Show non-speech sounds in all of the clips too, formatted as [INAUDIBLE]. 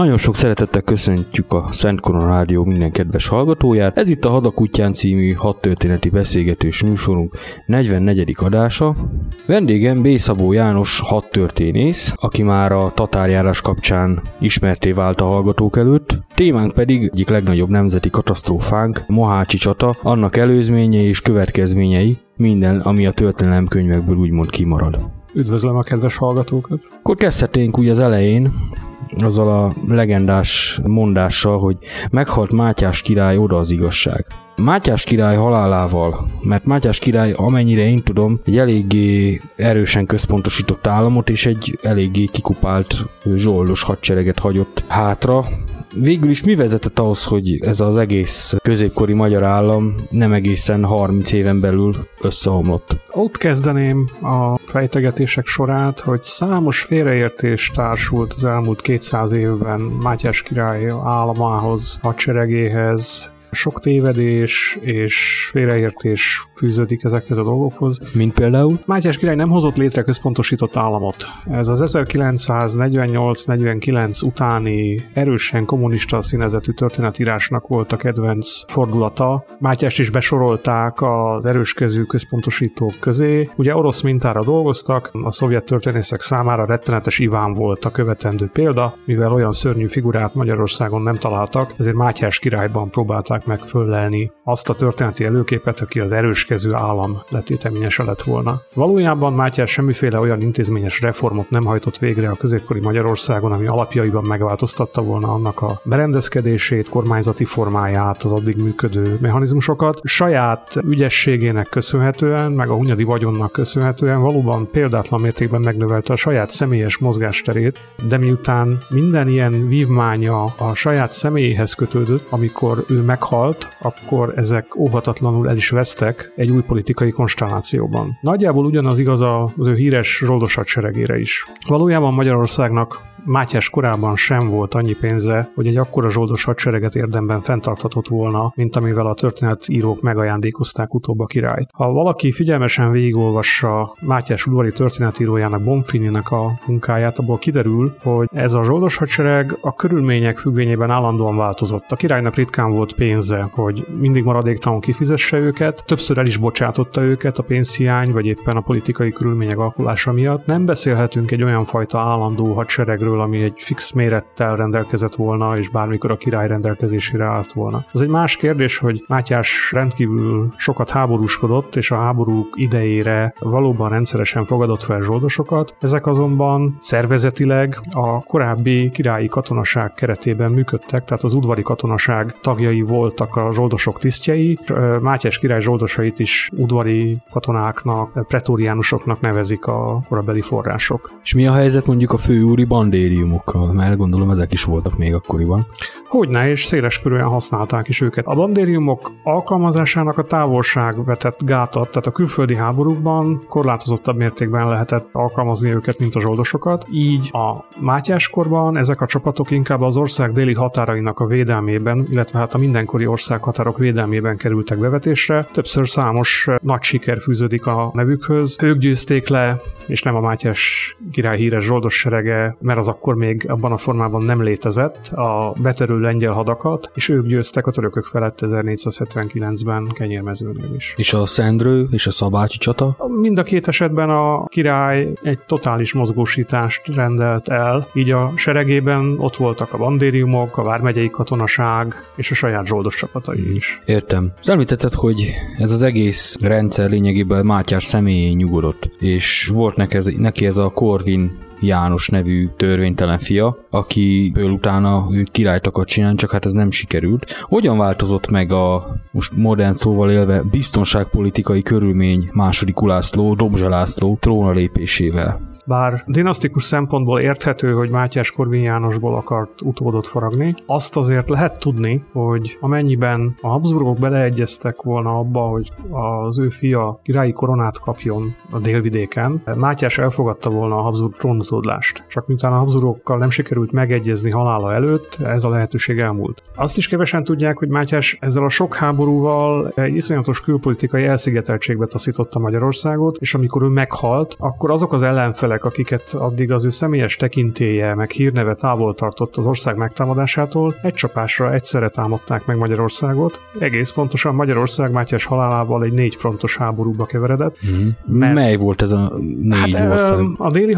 Nagyon sok szeretettel köszöntjük a Szent Korona Rádió minden kedves hallgatóját. Ez itt a Hadak útján című hat történeti beszélgetős műsorunk 44. adása. Vendégem B. Szabó János hat történész, aki már a tatárjárás kapcsán ismerté vált a hallgatók előtt. Témánk pedig egyik legnagyobb nemzeti katasztrófánk, Mohácsi csata, annak előzményei és következményei, minden, ami a történelem könyvekből úgymond kimarad. Üdvözlöm a kedves hallgatókat! Akkor kezdhetnénk úgy az elején, azzal a legendás mondással, hogy meghalt Mátyás király, oda az igazság. Mátyás király halálával, mert Mátyás király, amennyire én tudom, egy eléggé erősen központosított államot és egy eléggé kikupált zsoldos hadsereget hagyott hátra, végül is mi vezetett ahhoz, hogy ez az egész középkori magyar állam nem egészen 30 éven belül összeomlott? Ott kezdeném a fejtegetések sorát, hogy számos félreértés társult az elmúlt 200 évben Mátyás király államához, hadseregéhez, Sok tévedés és félreértés fűződik ezekhez a dolgokhoz. Mint például? Mátyás király nem hozott létre központosított államot. Ez az 1948-49 utáni erősen kommunista színezetű történetírásnak volt a kedvenc fordulata. Mátyást is besorolták az erőskező központosítók közé. Ugye orosz mintára dolgoztak, a szovjet történészek számára rettenetes Iván volt a követendő példa, mivel olyan szörnyű figurát Magyarországon nem találtak, ezért Mátyás királyban próbálták meg föllelni azt a történeti előképet, aki az erőskező állam letéteményese lett volna. Valójában Mátyás semmiféle olyan intézményes reformot nem hajtott végre a középkori Magyarországon, ami alapjaiban megváltoztatta volna annak a berendezkedését, kormányzati formáját, az addig működő mechanizmusokat. Saját ügyességének köszönhetően, meg a hunyadi vagyonnak köszönhetően valóban példátlan mértékben megnövelte a saját személyes mozgásterét, de miután minden ilyen vívmánya a saját személyéhez kötődött, amikor ő meghalt, akkor ezek óhatatlanul el is vesztek egy új politikai konstellációban. Nagyjából ugyanaz igaz az ő híres zsoldos hadseregére is. Valójában Magyarországnak Mátyás korában sem volt annyi pénze, hogy egy akkora zsoldos hadsereget érdemben fenntarthatott volna, mint amivel a történetírók megajándékozták utóbb a királyt. Ha valaki figyelmesen végigolvassa Mátyás udvari történetírójának Bonfininek a munkáját, abból kiderül, hogy ez a zsoldos hadsereg a körülmények függvényében állandóan változott. A királynak ritkán volt pénze, hogy mindig maradéktalanul kifizesse őket, többször el is bocsátotta őket a pénzhiány, vagy éppen a politikai körülmények alakulása miatt. Nem beszélhetünk egy olyan fajta állandó hadseregről, ami egy fix mérettel rendelkezett volna, és bármikor a király rendelkezésére állt volna. Az egy más kérdés, hogy Mátyás rendkívül sokat háborúskodott, és a háborúk idejére valóban rendszeresen fogadott fel zsoldosokat. Ezek azonban szervezetileg a korábbi királyi katonaság keretében működtek, tehát az udvari katonaság tagjai voltak a zsoldosok tisztjei. Mátyás király zsoldosait is udvari katonáknak, pretóriánusoknak nevezik a korabeli források. És mi a helyzet mondjuk a főúri bandé bandériumokkal, mert gondolom ezek is voltak még akkoriban. Hogyne, és széles körülön használták is őket. A bandériumok alkalmazásának a távolság vetett gátat, tehát a külföldi háborúkban korlátozottabb mértékben lehetett alkalmazni őket, mint a zsoldosokat. Így a Mátyáskorban ezek a csapatok inkább az ország déli határainak a védelmében, illetve hát a mindenkori országhatárok védelmében kerültek bevetésre. Többször számos nagy siker fűződik a nevükhöz. Ők győzték le és nem a Mátyás király híres zsoldos serege, mert az akkor még abban a formában nem létezett, a beterő lengyel hadakat, és ők győztek a törökök felett 1479-ben Kenyérmezőnél is. És a Szendrő és a Szabácsi csata? Mind a két esetben a király egy totális mozgósítást rendelt el, így a seregében ott voltak a bandériumok, a vármegyei katonaság és a saját zsoldos csapatai is. Értem. Az említetted, hogy ez az egész rendszer lényegében Mátyás személyén nyugodott, és volt neki ez, neki ez a Corvin János nevű törvénytelen fia, akiből utána ő királyt akart csinálni, csak hát ez nem sikerült. Hogyan változott meg a, most modern szóval élve, biztonságpolitikai körülmény második Ulászló, Dobzsa László tróna lépésével? Bár dinasztikus szempontból érthető, hogy Mátyás Korvin Jánosból akart utódot faragni, azt azért lehet tudni, hogy amennyiben a Habsburgok beleegyeztek volna abba, hogy az ő fia királyi koronát kapjon a délvidéken, Mátyás elfogadta volna a Habsburg trónutódlást. Csak miután a Habsburgokkal nem sikerült megegyezni halála előtt, ez a lehetőség elmúlt. Azt is kevesen tudják, hogy Mátyás ezzel a sok háborúval egy iszonyatos külpolitikai elszigeteltségbe taszította Magyarországot, és amikor ő meghalt, akkor azok az ellenfelek, akiket addig az ő személyes tekintélye, meg hírneve távol tartott az ország megtámadásától, egy csapásra egyszerre támadták meg Magyarországot. Egész pontosan Magyarország Mátyás halálával egy négy frontos háborúba keveredett. Mm. Mert, Mely volt ez a négy hát, ország? A déli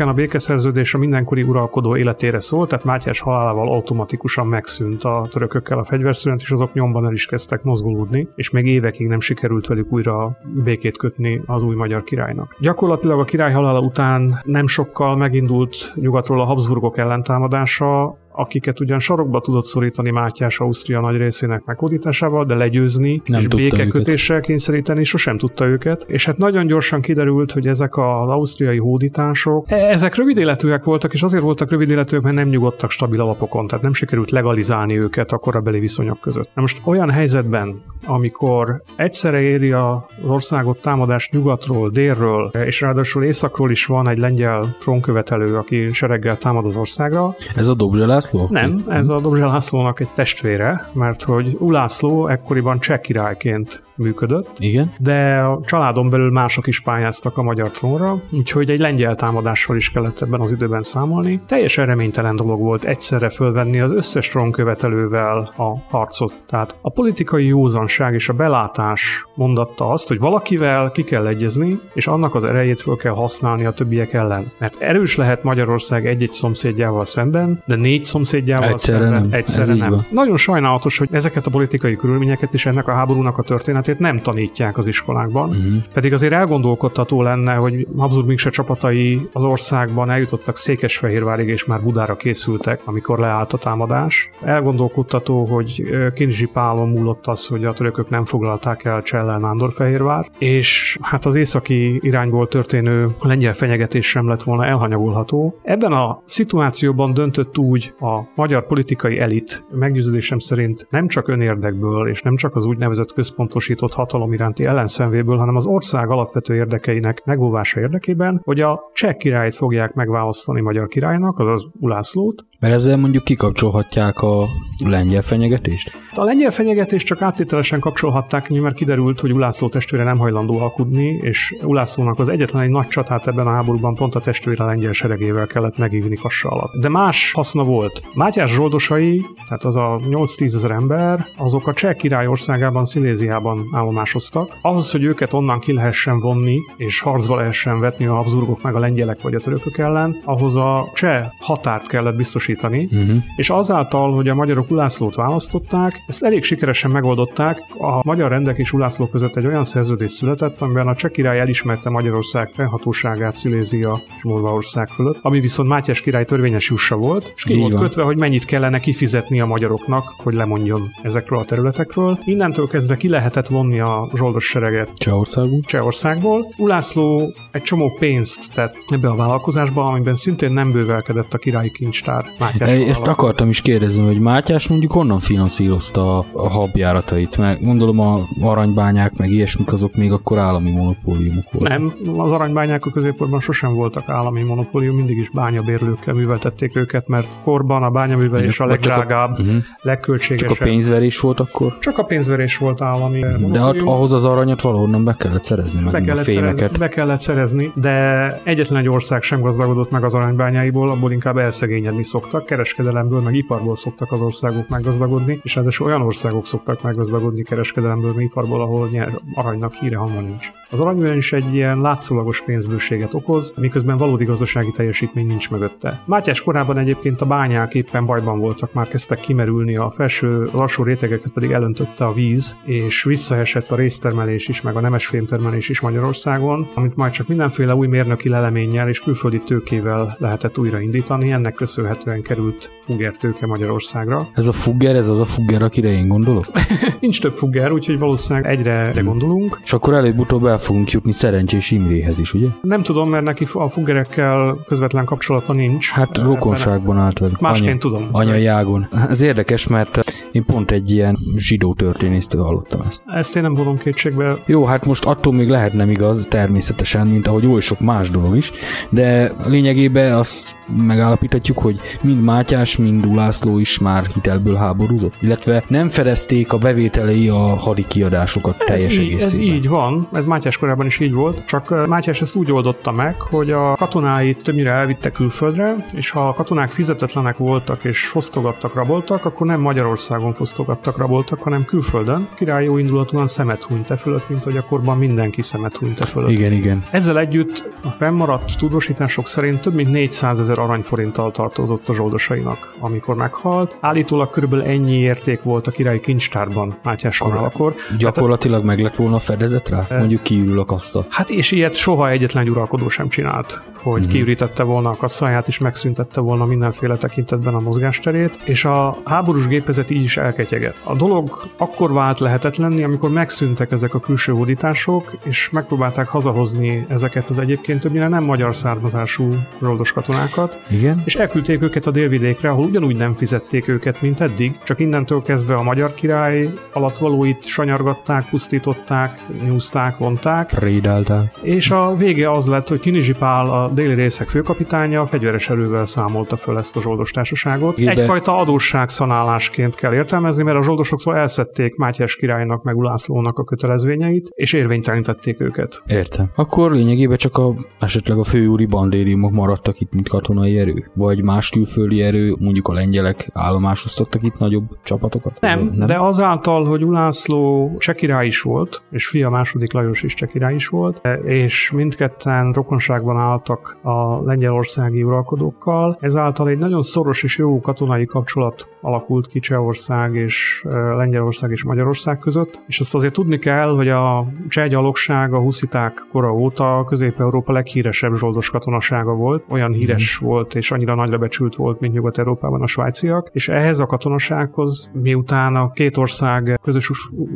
határvidéken a békeszerződés a mindenkori uralkodó életére szólt, tehát Mátyás halálával automatikusan megszűnt a törökökkel a fegyverszünet, és azok nyomban el is kezdtek mozgolódni, és még évekig nem sikerült velük újra békét kötni az új magyar királynak. Gyakorlatilag a király halála után nem sokkal megindult nyugatról a Habsburgok ellentámadása, akiket ugyan sarokba tudott szorítani Mátyás Ausztria nagy részének meghódításával, de legyőzni nem és békekötéssel kényszeríteni sosem tudta őket. És hát nagyon gyorsan kiderült, hogy ezek az ausztriai hódítások, e, ezek rövid életűek voltak, és azért voltak rövid életűek, mert nem nyugodtak stabil alapokon, tehát nem sikerült legalizálni őket a korabeli viszonyok között. Na most olyan helyzetben, amikor egyszerre éri az országot támadás nyugatról, délről, és ráadásul északról is van egy lengyel trónkövetelő, aki sereggel támad az országra. Ez a Dobzsa Ulászló? Nem, ez a Dobzsa Lászlónak egy testvére, mert hogy Ulászló ekkoriban cseh királyként működött, Igen. de a családon belül mások is pályáztak a magyar trónra, úgyhogy egy lengyel támadással is kellett ebben az időben számolni. Teljesen reménytelen dolog volt egyszerre fölvenni az összes trónkövetelővel a harcot. Tehát a politikai józanság és a belátás mondatta azt, hogy valakivel ki kell egyezni, és annak az erejét föl kell használni a többiek ellen. Mert erős lehet Magyarország egy-egy szomszédjával szemben, de négy szomszédjával Egyszerre szemben nem. egyszerre Ez nem. Nagyon sajnálatos, hogy ezeket a politikai körülményeket és ennek a háborúnak a történetét nem tanítják az iskolákban. Uh-huh. Pedig azért elgondolkodtató lenne, hogy Habsburg Mikse csapatai az országban eljutottak Székesfehérvárig, és már Budára készültek, amikor leállt a támadás. Elgondolkodtató, hogy ö, Kinizsi Pálon múlott az, hogy a törökök nem foglalták el Csellel Nándorfehérvár, és hát az északi irányból történő lengyel fenyegetés sem lett volna elhanyagolható. Ebben a szituációban döntött úgy a magyar politikai elit, meggyőződésem szerint nem csak önérdekből, és nem csak az úgynevezett központosított hatalom iránti ellenszenvéből, hanem az ország alapvető érdekeinek megóvása érdekében, hogy a cseh királyt fogják megválasztani magyar királynak, azaz Ulászlót. Mert ezzel mondjuk kikapcsolhatják a lengyel fenyegetést? A lengyel fenyegetést csak áttételesen kapcsolhatták mert kiderült, hogy Ulászló testvére nem hajlandó alkudni, és Ulászlónak az egyetlen egy nagy csatát ebben a háborúban pont a testvére lengyel seregével kellett megívni kassa alatt. De más haszna volt. Mátyás zsoldosai, tehát az a 8-10 ezer ember, azok a cseh király országában, Sziléziában állomásoztak. Ahhoz, hogy őket onnan ki lehessen vonni, és harcba lehessen vetni a Habsburgok meg a lengyelek vagy a törökök ellen, ahhoz a cseh határt kellett biztosítani, Uh-huh. és azáltal, hogy a magyarok Ulászlót választották, ezt elég sikeresen megoldották. A magyar rendek és Ulászló között egy olyan szerződés született, amiben a cseh király elismerte Magyarország fennhatóságát Szilézia és Morvaország fölött, ami viszont Mátyás király törvényes jussa volt, és ki volt kötve, hogy mennyit kellene kifizetni a magyaroknak, hogy lemondjon ezekről a területekről. Innentől kezdve ki lehetett vonni a zsoldos sereget Csehországban? Csehországból. Ulászló egy csomó pénzt tett ebbe a vállalkozásba, amiben szintén nem bővelkedett a királyi kincstár. Mátyás Ezt akartam is kérdezni, hogy Mátyás mondjuk honnan finanszírozta a, a habjáratait, mert gondolom a aranybányák meg ilyesmik azok még akkor állami monopóliumok voltak. Nem, az aranybányák a középkorban sosem voltak állami monopólium, mindig is bányabérlőkkel műveltették őket, mert korban a bányaművelés a Vagy csak legdrágább, Uh-huh. Csak legköltségesebb. a pénzverés volt akkor? Csak a pénzverés volt állami De hát ahhoz az aranyat valahonnan be kellett szerezni, meg be a kellett, fémeket. szerezni, be kellett szerezni, de egyetlen egy ország sem gazdagodott meg az aranybányáiból, abból inkább elszegényedni szoktak, kereskedelemből, meg iparból szoktak az országok meggazdagodni, és ráadásul olyan országok szoktak meggazdagodni kereskedelemből, meg iparból, ahol nyer, aranynak híre hamar nincs. Az aranyban is egy ilyen látszólagos pénzbőséget okoz, miközben valódi gazdasági teljesítmény nincs mögötte. Mátyás korában egyébként a bányák éppen bajban voltak, már kezdtek kimerülni, a felső, alsó rétegeket pedig elöntötte a víz, és visszaesett a résztermelés is, meg a nemesfémtermelés is Magyarországon, amit majd csak mindenféle új mérnöki leleménnyel és külföldi tőkével lehetett újraindítani, ennek köszönhetően került Fugger tőke Magyarországra. Ez a fugger, ez az a fugger, akire én gondolok? [LAUGHS] Nincs több Fugger, úgyhogy valószínűleg egyre Hmm. gondolunk. És akkor előbb-utóbb el fogunk jutni Szerencsés Imréhez is, ugye? Nem tudom, mert neki a Fuggerekkel közvetlen kapcsolata nincs. Hát rokonságban állt velük. Másként Anya- tudom. Anyajágon. Ez érdekes, mert én pont egy ilyen zsidó történésztől hallottam ezt. Ezt én nem vonom kétségbe. Jó, hát most attól még lehet nem igaz, természetesen, mint ahogy oly sok más dolog is, de lényegében azt megállapíthatjuk, hogy mind Mátyás, mind Ulászló is már hitelből háborúzott, illetve nem fedezték a bevételei a hadi kiadásokat teljes ez, így, ez egészében. így van, ez Mátyás korában is így volt, csak Mátyás ezt úgy oldotta meg, hogy a katonáit többnyire elvitte külföldre, és ha a katonák fizetetlenek voltak és fosztogattak, raboltak, akkor nem Magyarországon fosztogattak, raboltak, hanem külföldön. Király jó indulatúan szemet hunyt e fölött, mint hogy akkorban mindenki szemet hunyt e fölött. Igen, igen. Ezzel együtt a fennmaradt tudósítások szerint több mint 400 ezer aranyforinttal tartozott a zsoldosainak, amikor meghalt. Állítólag körülbelül ennyi érték volt a királyi kincstárban Mátyás korálakor. Gyakorlatilag meg lett volna a fedezet rá? Mondjuk kiürül a kaszta. Hát és ilyet soha egyetlen egy uralkodó sem csinált, hogy Mhm. kiürítette volna a kasszaját és megszüntette volna mindenféle tekintetben a mozgásterét, és a háborús gépezet így is elketyegett. A dolog akkor vált lehetetlenni, amikor megszűntek ezek a külső hódítások, és megpróbálták hazahozni ezeket az egyébként többnyire nem magyar származású zsoldos katonákat, Igen? és elküldték őket a délvidékre, ahol ugyanúgy nem fizették őket, mint eddig, csak innentől kezdve a magyar király alattvalóit sanyargatták, pusztították, nyúzták, vonták, Prédáltál. és a vége az lett, hogy Kinizsi Pál a déli részek főkapitánya fegyveres erővel számolta föl ezt a zsoldos társaságot. De- Egyfajta adósságszanálásként kell értelmezni, mert a zsoldosoktól elszedték Mátyás királynak meg Ulászlónak a kötelezvényeit, és érvénytelenítették őket. Értem. Akkor lényegében csak a, esetleg a főúri bandériumok maradtak itt, mint katonai erő? Vagy más külföldi erő, mondjuk a lengyelek állomásoztattak itt nagyobb csapatokat? Nem, nem, de azáltal, hogy Ulászló cseh király is volt, és fia második Lajos is cseh király is volt, és mindketten rokonságban álltak a lengyelországi uralkodókkal, ezáltal egy nagyon szoros és jó katonai kapcsolat alakult ki Csehország és Lengyelország és Magyarország között, és azt azért tudni kell, hogy a cseh gyalogság a husziták kora óta Közép-Európa leghíresebb zsoldos katonasága volt, olyan híres mm. volt és annyira nagyra becsült volt, mint Nyugat-Európában a svájciak, és ehhez a katonasághoz, miután a két ország közös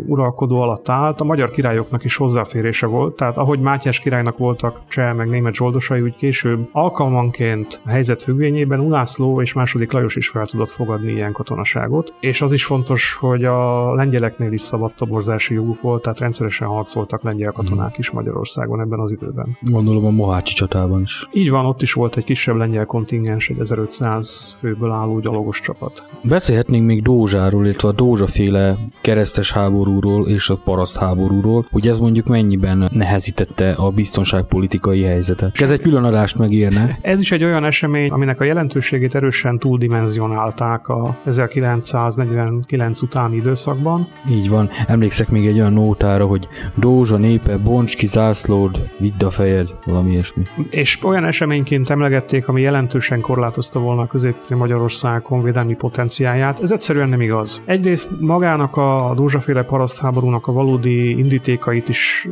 uralkodó alatt állt, a magyar királyoknak is hozzáférése volt, tehát ahogy Mátyás királynak voltak cseh meg német zsoldosai, úgy később alkalmanként a helyzet függvényében Ulászló és második Lajos is fel tudott fogadni ilyen katonaságot, és az is fontos, hogy a lengyeleknél is szabad toborzási joguk volt, tehát rendszeresen harcoltak lengyel katonák is Magyarországon ebben az időben. Gondolom a Mohácsi csatában is. Így van, ott is volt egy kisebb lengyel kontingens, egy 1500 főből álló gyalogos csapat. Beszélhetnénk még Dózsáról, illetve a Dózsaféle keresztes háborúról és a paraszt háborúról, hogy ez mondjuk mennyiben nehezítette a biztonságpolitikai helyzetet. Ez egy külön adást megérne. Ez is egy olyan esemény, aminek a jelentőségét erősen túldimenzionálták a 1949 utáni időszakban. Így van. Emlékszek még egy olyan nótára, hogy Dózsa népe, bonts ki zászlód, vidd a fejed, valami ilyesmi. És olyan eseményként emlegették, ami jelentősen korlátozta volna a közép Magyarország honvédelmi potenciáját. Ez egyszerűen nem igaz. Egyrészt magának a Dózsaféle parasztháborúnak a valódi indítékait is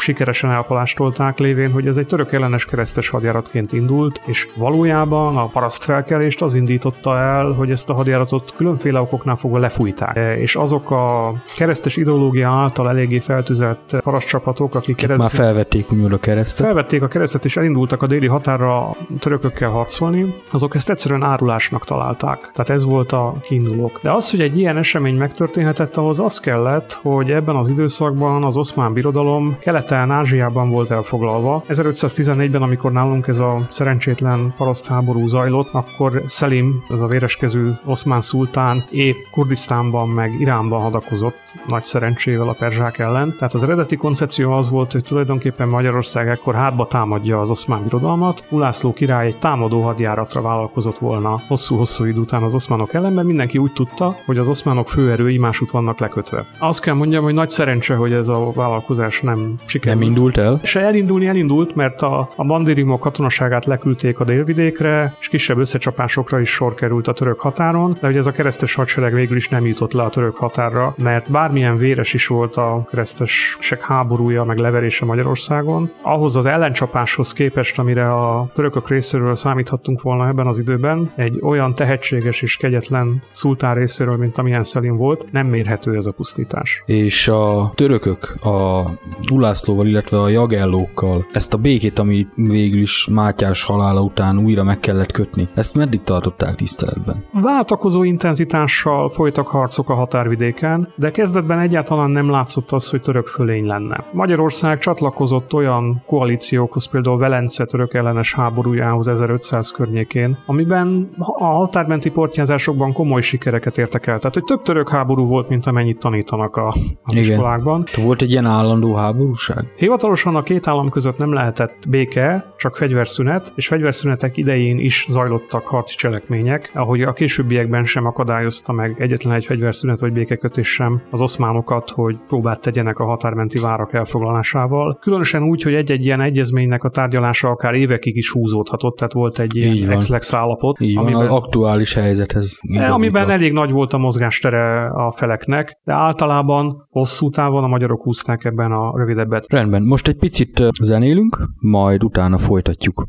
sikeresen elpalástolták lévén, hogy ez egy török ellenes keresztes hadjáratként indult, és valójában a paraszt felkelést az indította el, hogy ezt a hadjáratot különféle okoknál fogva lefújták. E, És azok a keresztes ideológia által eléggé feltüzelt parasztcsapatok, akik Akik már felvették úgymond a keresztet. felvették a keresztet és elindultak a déli határra törökökkel harcolni, azok ezt egyszerűen árulásnak találták. Tehát ez volt a kiindulók. De az, hogy egy ilyen esemény megtörténhetett, ahhoz az kellett, hogy ebben az időszakban az oszmán birodalom keleten Ázsiában volt elfoglalva. 1514-ben, amikor nálunk ez a szerencsétlen parasztháború zajlott, akkor Selim, ez a véreskező oszmán szultán épp Kurdisztánban meg Iránban hadakozott nagy szerencsével a perzsák ellen. Tehát az eredeti koncepció az volt, hogy tulajdonképpen Magyarország ekkor hátba támadja az oszmán birodalmat. Ulászló király egy támadó hadjáratra vállalkozott volna hosszú-hosszú idő után az oszmánok ellen, mert mindenki úgy tudta, hogy az oszmánok főerői másút vannak lekötve. Azt kell mondjam, hogy nagy szerencse, hogy ez a vállalkozás nem sikerült. Nem indult el? Se elindulni elindult, mert a, a bandériumok katonaságát leküldték a délvidékre, és kisebb összecsapásokra is sor került a török határon, de hogy ez a keresztes hadsereg végül is nem jutott le a török határra, mert bármilyen véres is volt a keresztesek háborúja, meg leverése Magyarországon, ahhoz az ellencsapáshoz képest, amire a törökök részéről számíthattunk volna ebben az időben, egy olyan tehetséges és kegyetlen szultán részéről, mint amilyen Szelim volt, nem mérhető ez a pusztítás. És a törökök a Ulászlóval, illetve a Jagellókkal ezt a békét, ami végül is Mátyás halála után újra meg kellett kötni, ezt meddig tartották tiszteletben? Váltakozó intenzitással folytak harcok a határvidéken, de kezdetben egyáltalán nem látszott az, hogy török fölény lenne. Magyarország csatlakozott olyan koalíciókhoz, például Velence török ellenes háborújához 1500 környékén, amiben a határmenti portyázásokban komoly sikereket értek el. Tehát, hogy több török háború volt, mint amennyit tanítanak a, a Igen. iskolákban. Volt egy ilyen állandó háborúság? Hivatalosan a két állam között nem lehetett béke, csak fegyverszünet, és fegyverszünetek idején is zajlottak harci cselekmények, ahogy a későbbiekben sem akadályozta meg egyetlen egy fegyverszünet vagy békekötés sem az oszmánokat, hogy próbát tegyenek a határmenti várak elfoglalásával. Különösen úgy, hogy egy-egy ilyen egyezménynek a tárgyalása akár évekig is húzódhatott, tehát volt egy ilyen van. ex-lex állapot, Így van, amiben, az aktuális helyzethez. igazítva. amiben elég nagy volt a mozgástere a feleknek, de általában hosszú távon a magyarok húzták ebben a rövidebbet. Rendben, most egy picit zenélünk, majd utána folytatjuk.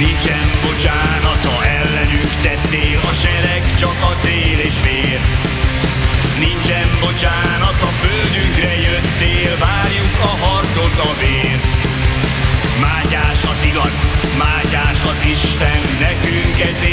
Nincsen bocsánata ellenük tettél a sereg, csak a cél és vér. Nincsen bocsánat, a földünkre jöttél, várjuk a harcot a vér. Mátyás az igaz, Mátyás az Isten, nekünk ezért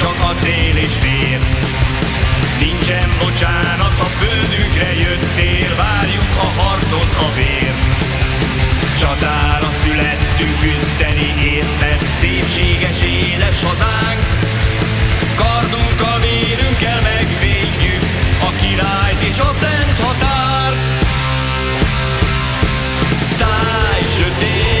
csak a cél és vér. Nincsen bocsánat, a földünkre jöttél, várjuk a harcot, a vér. Csatára születtünk küzdeni érted, szépséges édes hazánk. a vérünkkel megvédjük a királyt és a szent határt. Száj sötét!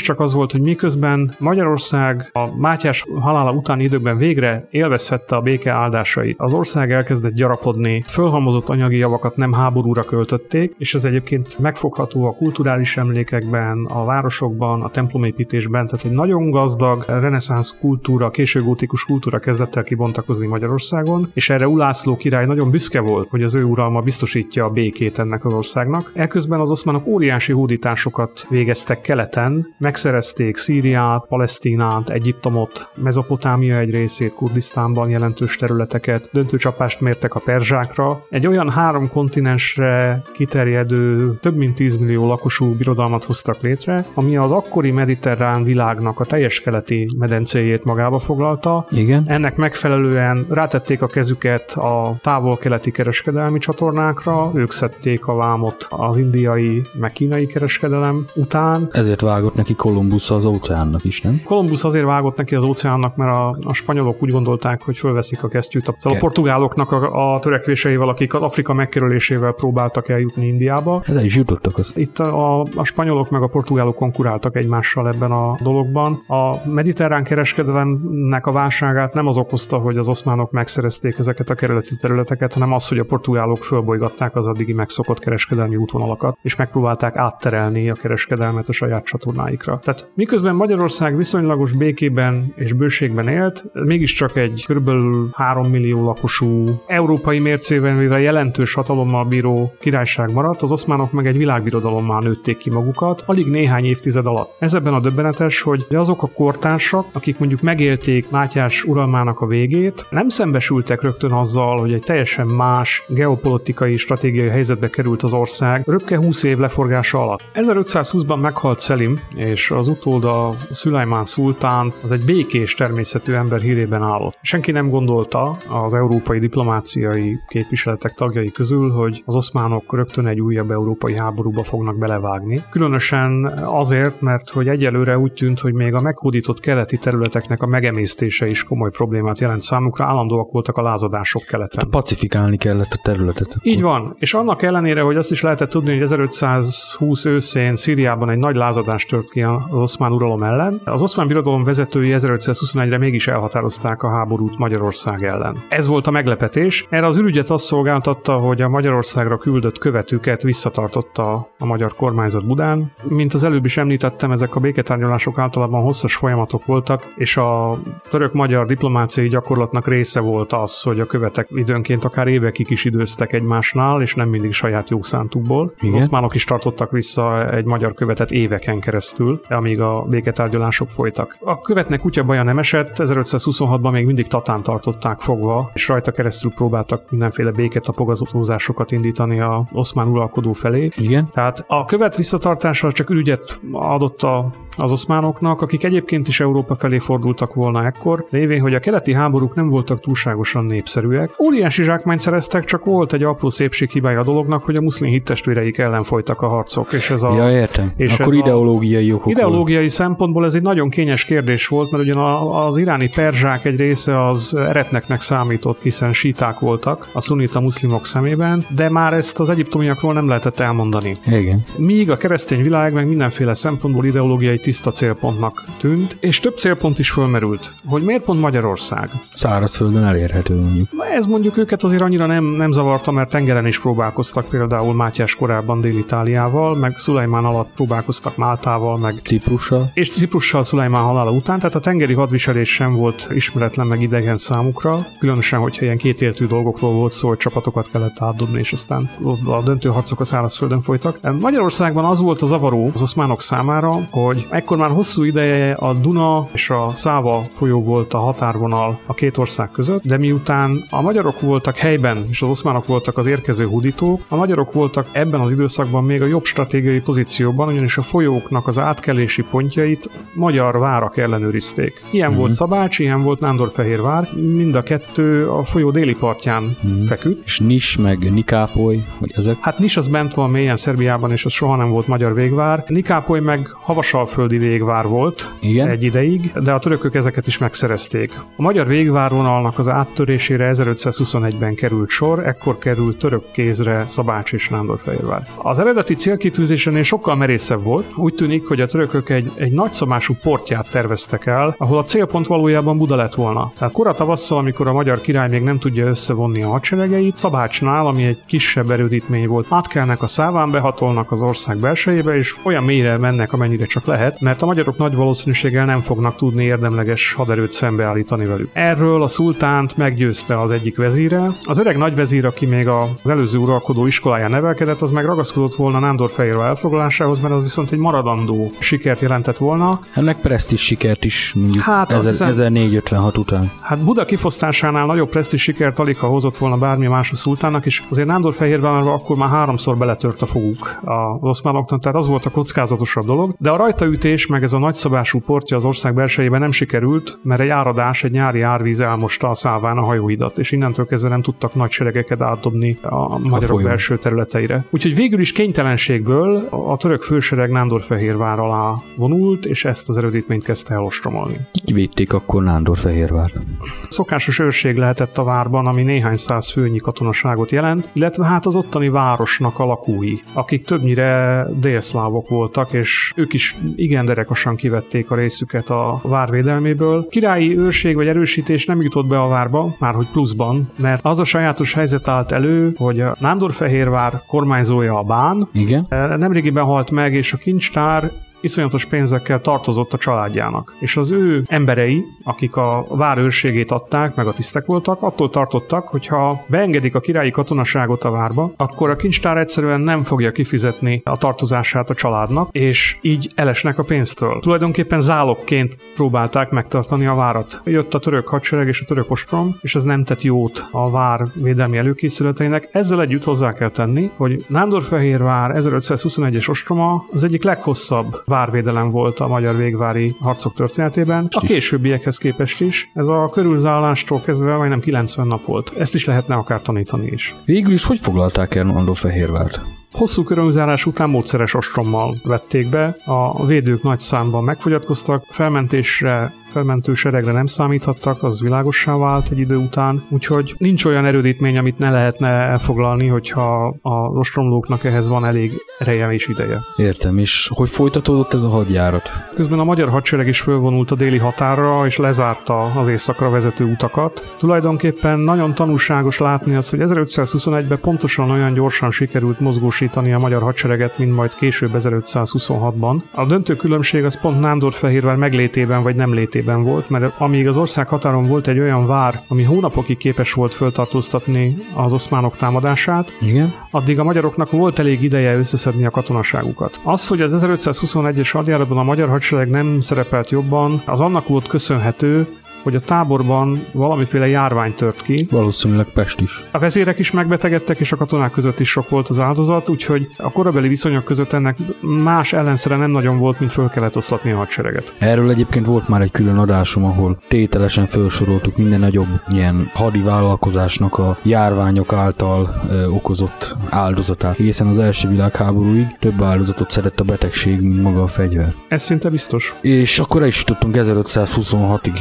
Mégiscsak az volt, hogy miközben Magyarország a Mátyás halála utáni időkben végre élvezhette a béke áldásait, az ország elkezdett gyarapodni, fölhalmozott anyagi javakat nem háborúra költötték, és ez egyébként megfogható a kulturális emlékekben, a városokban, a templomépítésben, tehát egy nagyon gazdag reneszánsz kultúra, későgótikus kultúra kezdett el kibontakozni Magyarországon, és erre Ulászló király nagyon büszke volt, hogy az ő uralma biztosítja a békét ennek az országnak. Eközben az oszmánok óriási hódításokat végeztek keleten, megszerezték Szíriát, Palesztinát, Egyiptomot, Mezopotámia egy részét, Kurdisztánban jelentős területeket, döntő csapást mértek a perzsákra. Egy olyan három kontinensre kiterjedő, több mint 10 millió lakosú birodalmat hoztak létre, ami az akkori mediterrán világnak a teljes keleti medencéjét magába foglalta, Igen. ennek megfelelően rátették a kezüket a távol-keleti kereskedelmi csatornákra, ők szedték a vámot az indiai, meg kínai kereskedelem után. Ezért vágott neki Kolumbusz az óceánnak is, nem? Kolumbusz azért vágott neki az óceánnak, mert a, a spanyolok úgy gondolták, hogy fölveszik a kesztyűt. A, szóval a portugáloknak a, a törekvéseivel, akik az Afrika megkerülésével próbáltak eljutni Indiába. Hát el is jutottak azt. Itt a, a spanyolok meg a portugálok konkuráltak egymással ebben a dologban. A mediterrán kereskedelemnek a válságát nem az okozta, hogy az oszmánok megszerezték ezeket a kerületi területeket, hanem az, hogy a portugálok fölbolygatták az addigi megszokott kereskedelmi útvonalakat, és megpróbálták átterelni a kereskedelmet a saját csatornáikra. Tehát miközben Magyarország viszonylagos békében és bőségben élt, mégiscsak egy kb. 3 millió lakosú, európai mércével mivel jelentős hatalommal bíró királyság maradt, az oszmánok meg egy világbirodalommá nőtték ki magukat, alig néhány évtized alatt. Ez ebben a döbbenetes, hogy azok a kortársak, akik mondjuk megélték Mátyás uralmának a végét, nem szembesültek rögtön azzal, hogy egy teljesen más geopolitikai stratégiai helyzetbe került az ország röpke 20 év leforgása alatt. 1520-ban meghalt Szelim, és az utóda Szulajmán szultán az egy békés természetű ember hírében állott. Senki nem gondolta az európai diplomáciai képviseletek tagjai közül, hogy az oszmánok rögtön egy újabb európai háborúba fognak belevágni. Különösen azért, mert hogy egyelőre úgy tűnt, hogy még a meghódított keleti területeknek a megemésztése is komoly problémát jelent számukra, állandóak voltak a lázadások keleten. Pacifikálni kellett a területet. Így van, és annak ellenére, hogy azt is lehetett tudni, hogy 1520 őszén Szíriában egy nagy lázadás tört ki az oszmán uralom ellen. Az oszmán birodalom vezetői 1521-re mégis elhatározták a háborút Magyarország ellen. Ez volt a meglepetés. Erre az ürügyet azt szolgáltatta, hogy a Magyarországra küldött követőket visszatartotta a magyar kormányzat Budán. Mint az előbb is említettem, ezek a béketárgyalások általában hosszas folyamatok voltak, és a török-magyar diplomáciai gyakorlatnak része volt az, hogy a követek időnként akár évekig is időztek egymásnál, és nem mindig saját jószántukból. Az oszmánok is tartottak vissza egy magyar követet éveken keresztül, amíg a béketárgyalások folytak. A követnek kutya baja nem esett, 1526-ban még mindig Tatán tartották fogva, és rajta keresztül próbáltak mindenféle béketapogatózásokat indítani a oszmán uralkodó felé. Igen. Tehát a követ visszatartása csak ürügyet adott a az oszmánoknak, akik egyébként is Európa felé fordultak volna ekkor, lévén, hogy a keleti háborúk nem voltak túlságosan népszerűek. Óriási zsákmányt szereztek, csak volt egy apró szépség hibája a dolognak, hogy a muszlim hittestvéreik ellen folytak a harcok. És ez a, Ja, értem. és Akkor ez a- ideológiai okok Ideológiai szempontból ez egy nagyon kényes kérdés volt, mert ugyan az iráni perzsák egy része az eretneknek számított, hiszen síták voltak a szunita muszlimok szemében, de már ezt az egyiptomiakról nem lehetett elmondani. Igen. Míg a keresztény világ meg mindenféle szempontból ideológiai tiszta célpontnak tűnt, és több célpont is fölmerült, hogy miért pont Magyarország. Szárazföldön elérhető mondjuk. Ez mondjuk őket azért annyira nem, nem zavarta, mert tengeren is próbálkoztak például Mátyás korábban Dél-Itáliával, meg Szulajmán alatt próbálkoztak Máltával, meg Ciprussal. és Ciprussal Szulajmán halála után, tehát a tengeri hadviselés sem volt ismeretlen meg idegen számukra, különösen, hogyha ilyen kétértű dolgokról volt szó, hogy csapatokat kellett átdobni, és aztán a döntő harcok a szárazföldön folytak. Magyarországban az volt a zavaró az oszmánok számára, hogy ekkor már hosszú ideje a Duna és a Száva folyó volt a határvonal a két ország között, de miután a magyarok voltak helyben, és az oszmánok voltak az érkező hudítók, a magyarok voltak ebben az időszakban még a jobb stratégiai pozícióban, ugyanis a folyóknak az átkelési pontjait magyar várak ellenőrizték. Ilyen volt Szabács, ilyen volt Nándorfehérvár, mind a kettő a folyó déli partján feküdt. És Nis, meg Nikápoly, hogy ezek. Hát Nis az bent van mélyen Szerbiában, és az soha nem volt magyar végvár. Nikápoly meg havasalföldi végvár volt Igen. egy ideig, de a törökök ezeket is megszerezték. A magyar végvárvonalnak az áttörésére 1521-ben került sor, ekkor került török kézre Szabács és Nándorfehérvár. Az eredeti célkitűzésénél sokkal merészebb volt. Úgy tűnik, hogy a törökök egy, egy nagyszabású portját terveztek el, ahol a célpont valójában Buda lett volna. Tehát kora tavasszal, amikor a magyar király még nem tudja összevonni a hadseregeit, Szabácsnál, ami egy kisebb erődítmény volt, átkelnek a száván, behatolnak az ország belsejébe, és olyan mélyre mennek, amennyire csak lehet, mert a magyarok nagy valószínűséggel nem fognak tudni érdemleges haderőt szembeállítani velük. Erről a szultánt meggyőzte az egyik vezíre. Az öreg nagyvezír, aki még az előző uralkodó iskoláján nevelkedett, az meg ragaszkodott volna Nándorfehérvár elfoglalásához, mert az viszont egy maradandó sikert jelentett volna. Ennek presztis sikert is mondjuk Hát, azt ezer- hiszem- 1456 után. Hát Buda kifosztásánál nagyobb presztis sikert alig ha hozott volna bármi más a szultánnak, és azért Nándorfehérvárban akkor már háromszor beletört a foguk az oszmánoknak, tehát az volt a kockázatosabb dolog. De a rajtaütés, meg ez a nagyszabású portja az ország belsejében nem sikerült, mert egy áradás, egy nyári árvíz elmosta a száván a hajóhidat, és innentől kezdve nem tudtak nagy seregeket átdobni a magyarok folyón. belső területeire. Úgyhogy végül is kénytelenségből a török fősereg Nándorfehérvár alá vonult, és ezt az erődítményt kezdte el ostromolni. Így védték akkor Nándorfehérvár. Szokásos őrség lehetett a várban, ami néhány száz főnyi katonaságot jelent, illetve hát az ottani városnak a lakói, akik többnyire délszlávok voltak, és ők is igen derekosan kivették a részüket a vár védelméből. Királyi őrség vagy erősítés nem jutott be a várba, már hogy pluszban, mert az a sajátos helyzet állt elő, hogy a Nándorfehérvár kormányzója a bán, Igen? Nemrégiben halt meg, és a kincstár iszonyatos pénzekkel tartozott a családjának. És az ő emberei, akik a vár őrségét adták, meg a tisztek voltak, attól tartottak, hogy ha beengedik a királyi katonaságot a várba, akkor a kincstár egyszerűen nem fogja kifizetni a tartozását a családnak, és így elesnek a pénztől. Tulajdonképpen zálogként próbálták megtartani a várat. Jött a török hadsereg és a török ostrom, és ez nem tett jót a vár védelmi előkészületeinek. Ezzel együtt hozzá kell tenni, hogy Nándorfehérvár 1521-es ostroma az egyik leghosszabb várvédelem volt a magyar végvári harcok történetében. A későbbiekhez képest is. Ez a körülzállástól kezdve majdnem 90 nap volt. Ezt is lehetne akár tanítani is. Végül is hogy foglalták el Nándorfehérvárt? Hosszú körülzárás után módszeres ostrommal vették be, a védők nagy számban megfogyatkoztak, felmentésre felmentő seregre nem számíthattak, az világossá vált egy idő után, úgyhogy nincs olyan erődítmény, amit ne lehetne elfoglalni, hogyha a ostromlóknak ehhez van elég ereje és ideje. Értem, és hogy folytatódott ez a hadjárat? Közben a magyar hadsereg is fölvonult a déli határra, és lezárta az északra vezető utakat. Tulajdonképpen nagyon tanulságos látni azt, hogy 1521-ben pontosan olyan gyorsan sikerült mozgósítani a magyar hadsereget, mint majd később 1526-ban. A döntő különbség az pont Nándorfehérvár meglétében vagy nem létében volt, mert amíg az ország határon volt egy olyan vár, ami hónapokig képes volt föltartóztatni az oszmánok támadását, Igen? addig a magyaroknak volt elég ideje összeszedni a katonaságukat. Az, hogy az 1521-es hadjáratban a magyar hadsereg nem szerepelt jobban, az annak volt köszönhető, hogy a táborban valamiféle járvány tört ki. Valószínűleg Pest is. A vezérek is megbetegedtek, és a katonák között is sok volt az áldozat, úgyhogy a korabeli viszonyok között ennek más ellenszere nem nagyon volt, mint föl kellett oszlatni a hadsereget. Erről egyébként volt már egy külön adásom, ahol tételesen felsoroltuk minden nagyobb ilyen hadi vállalkozásnak a járványok által ö, okozott áldozatát. Egészen az első világháborúig több áldozatot szedett a betegség, mint maga a fegyver. Ez szinte biztos. És akkor el is tudtunk 1526-ig.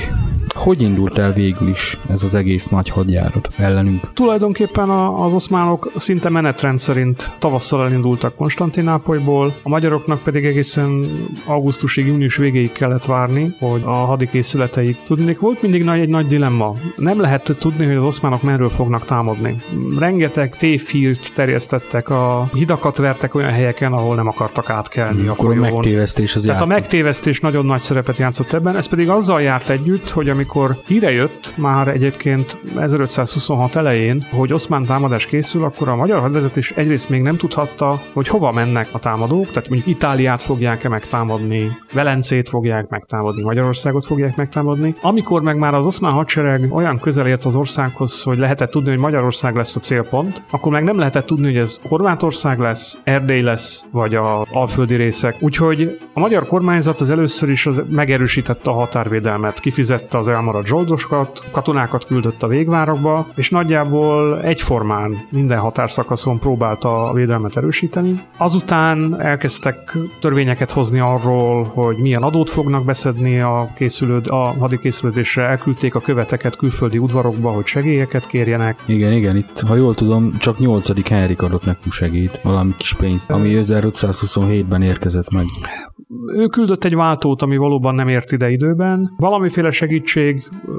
Hogy indult el végül is ez az egész nagy hadjárat ellenünk? Tulajdonképpen a- az oszmánok szinte menetrend szerint tavasszal elindultak Konstantinápolyból, a magyaroknak pedig egészen augusztusig, június végéig kellett várni, hogy a hadikészületeik. Tudnék, volt mindig nagy, egy nagy dilemma. Nem lehet tudni, hogy az oszmánok merről fognak támadni. Rengeteg tévhírt terjesztettek, a hidakat vertek olyan helyeken, ahol nem akartak átkelni a Akkor a folyón. megtévesztés az Tehát a játszott. megtévesztés nagyon nagy szerepet játszott ebben, ez pedig azzal járt együtt, hogy amikor híre jött, már egyébként 1526 elején, hogy oszmán támadás készül, akkor a magyar hadvezetés egyrészt még nem tudhatta, hogy hova mennek a támadók, tehát mondjuk Itáliát fogják-e megtámadni, Velencét fogják megtámadni, Magyarországot fogják megtámadni. Amikor meg már az oszmán hadsereg olyan közel ért az országhoz, hogy lehetett tudni, hogy Magyarország lesz a célpont, akkor meg nem lehetett tudni, hogy ez Horvátország lesz, Erdély lesz, vagy a alföldi részek. Úgyhogy a magyar kormányzat az először is az megerősítette a határvédelmet, kifizette az elmaradt zsoldosokat, katonákat küldött a végvárokba, és nagyjából egyformán minden határszakaszon próbálta a védelmet erősíteni. Azután elkezdtek törvényeket hozni arról, hogy milyen adót fognak beszedni a, készülőd, a hadikészülődésre, elküldték a követeket külföldi udvarokba, hogy segélyeket kérjenek. Igen, igen, itt, ha jól tudom, csak 8. Henrik adott nekünk segít, valami kis pénzt, ami 1527-ben érkezett meg. ő küldött egy váltót, ami valóban nem ért ide időben. Valamiféle segítség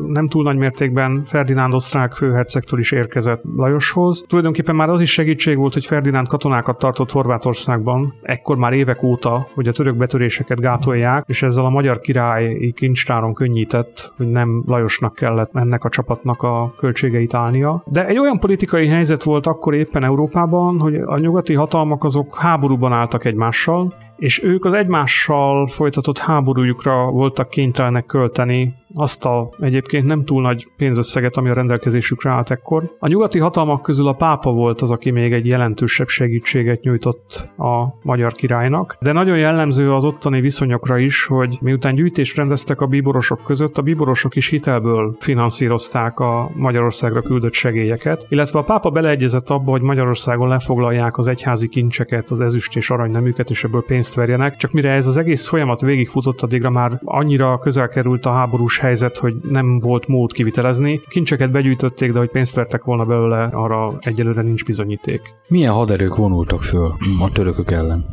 nem túl nagy mértékben Ferdinánd osztrák főhercegtől is érkezett Lajoshoz. Tulajdonképpen már az is segítség volt, hogy Ferdinánd katonákat tartott Horvátországban, ekkor már évek óta, hogy a török betöréseket gátolják, és ezzel a magyar királyi kincstáron könnyített, hogy nem Lajosnak kellett ennek a csapatnak a költségeit állnia. De egy olyan politikai helyzet volt akkor éppen Európában, hogy a nyugati hatalmak azok háborúban álltak egymással, és ők az egymással folytatott háborújukra voltak kénytelenek költeni azt a egyébként nem túl nagy pénzösszeget, ami a rendelkezésükre állt ekkor. A nyugati hatalmak közül a pápa volt az, aki még egy jelentősebb segítséget nyújtott a magyar királynak, de nagyon jellemző az ottani viszonyokra is, hogy miután gyűjtést rendeztek a bíborosok között, a bíborosok is hitelből finanszírozták a Magyarországra küldött segélyeket, illetve a pápa beleegyezett abba, hogy Magyarországon lefoglalják az egyházi kincseket, az ezüst és aranyneműket, és ebből pénzt verjenek, csak mire ez az egész folyamat végigfutott, addigra már annyira közel került a háborús helyzet, hogy nem volt mód kivitelezni. Kincseket begyűjtötték, de hogy pénzt vertek volna belőle, arra egyelőre nincs bizonyíték. Milyen haderők vonultak föl a törökök ellen?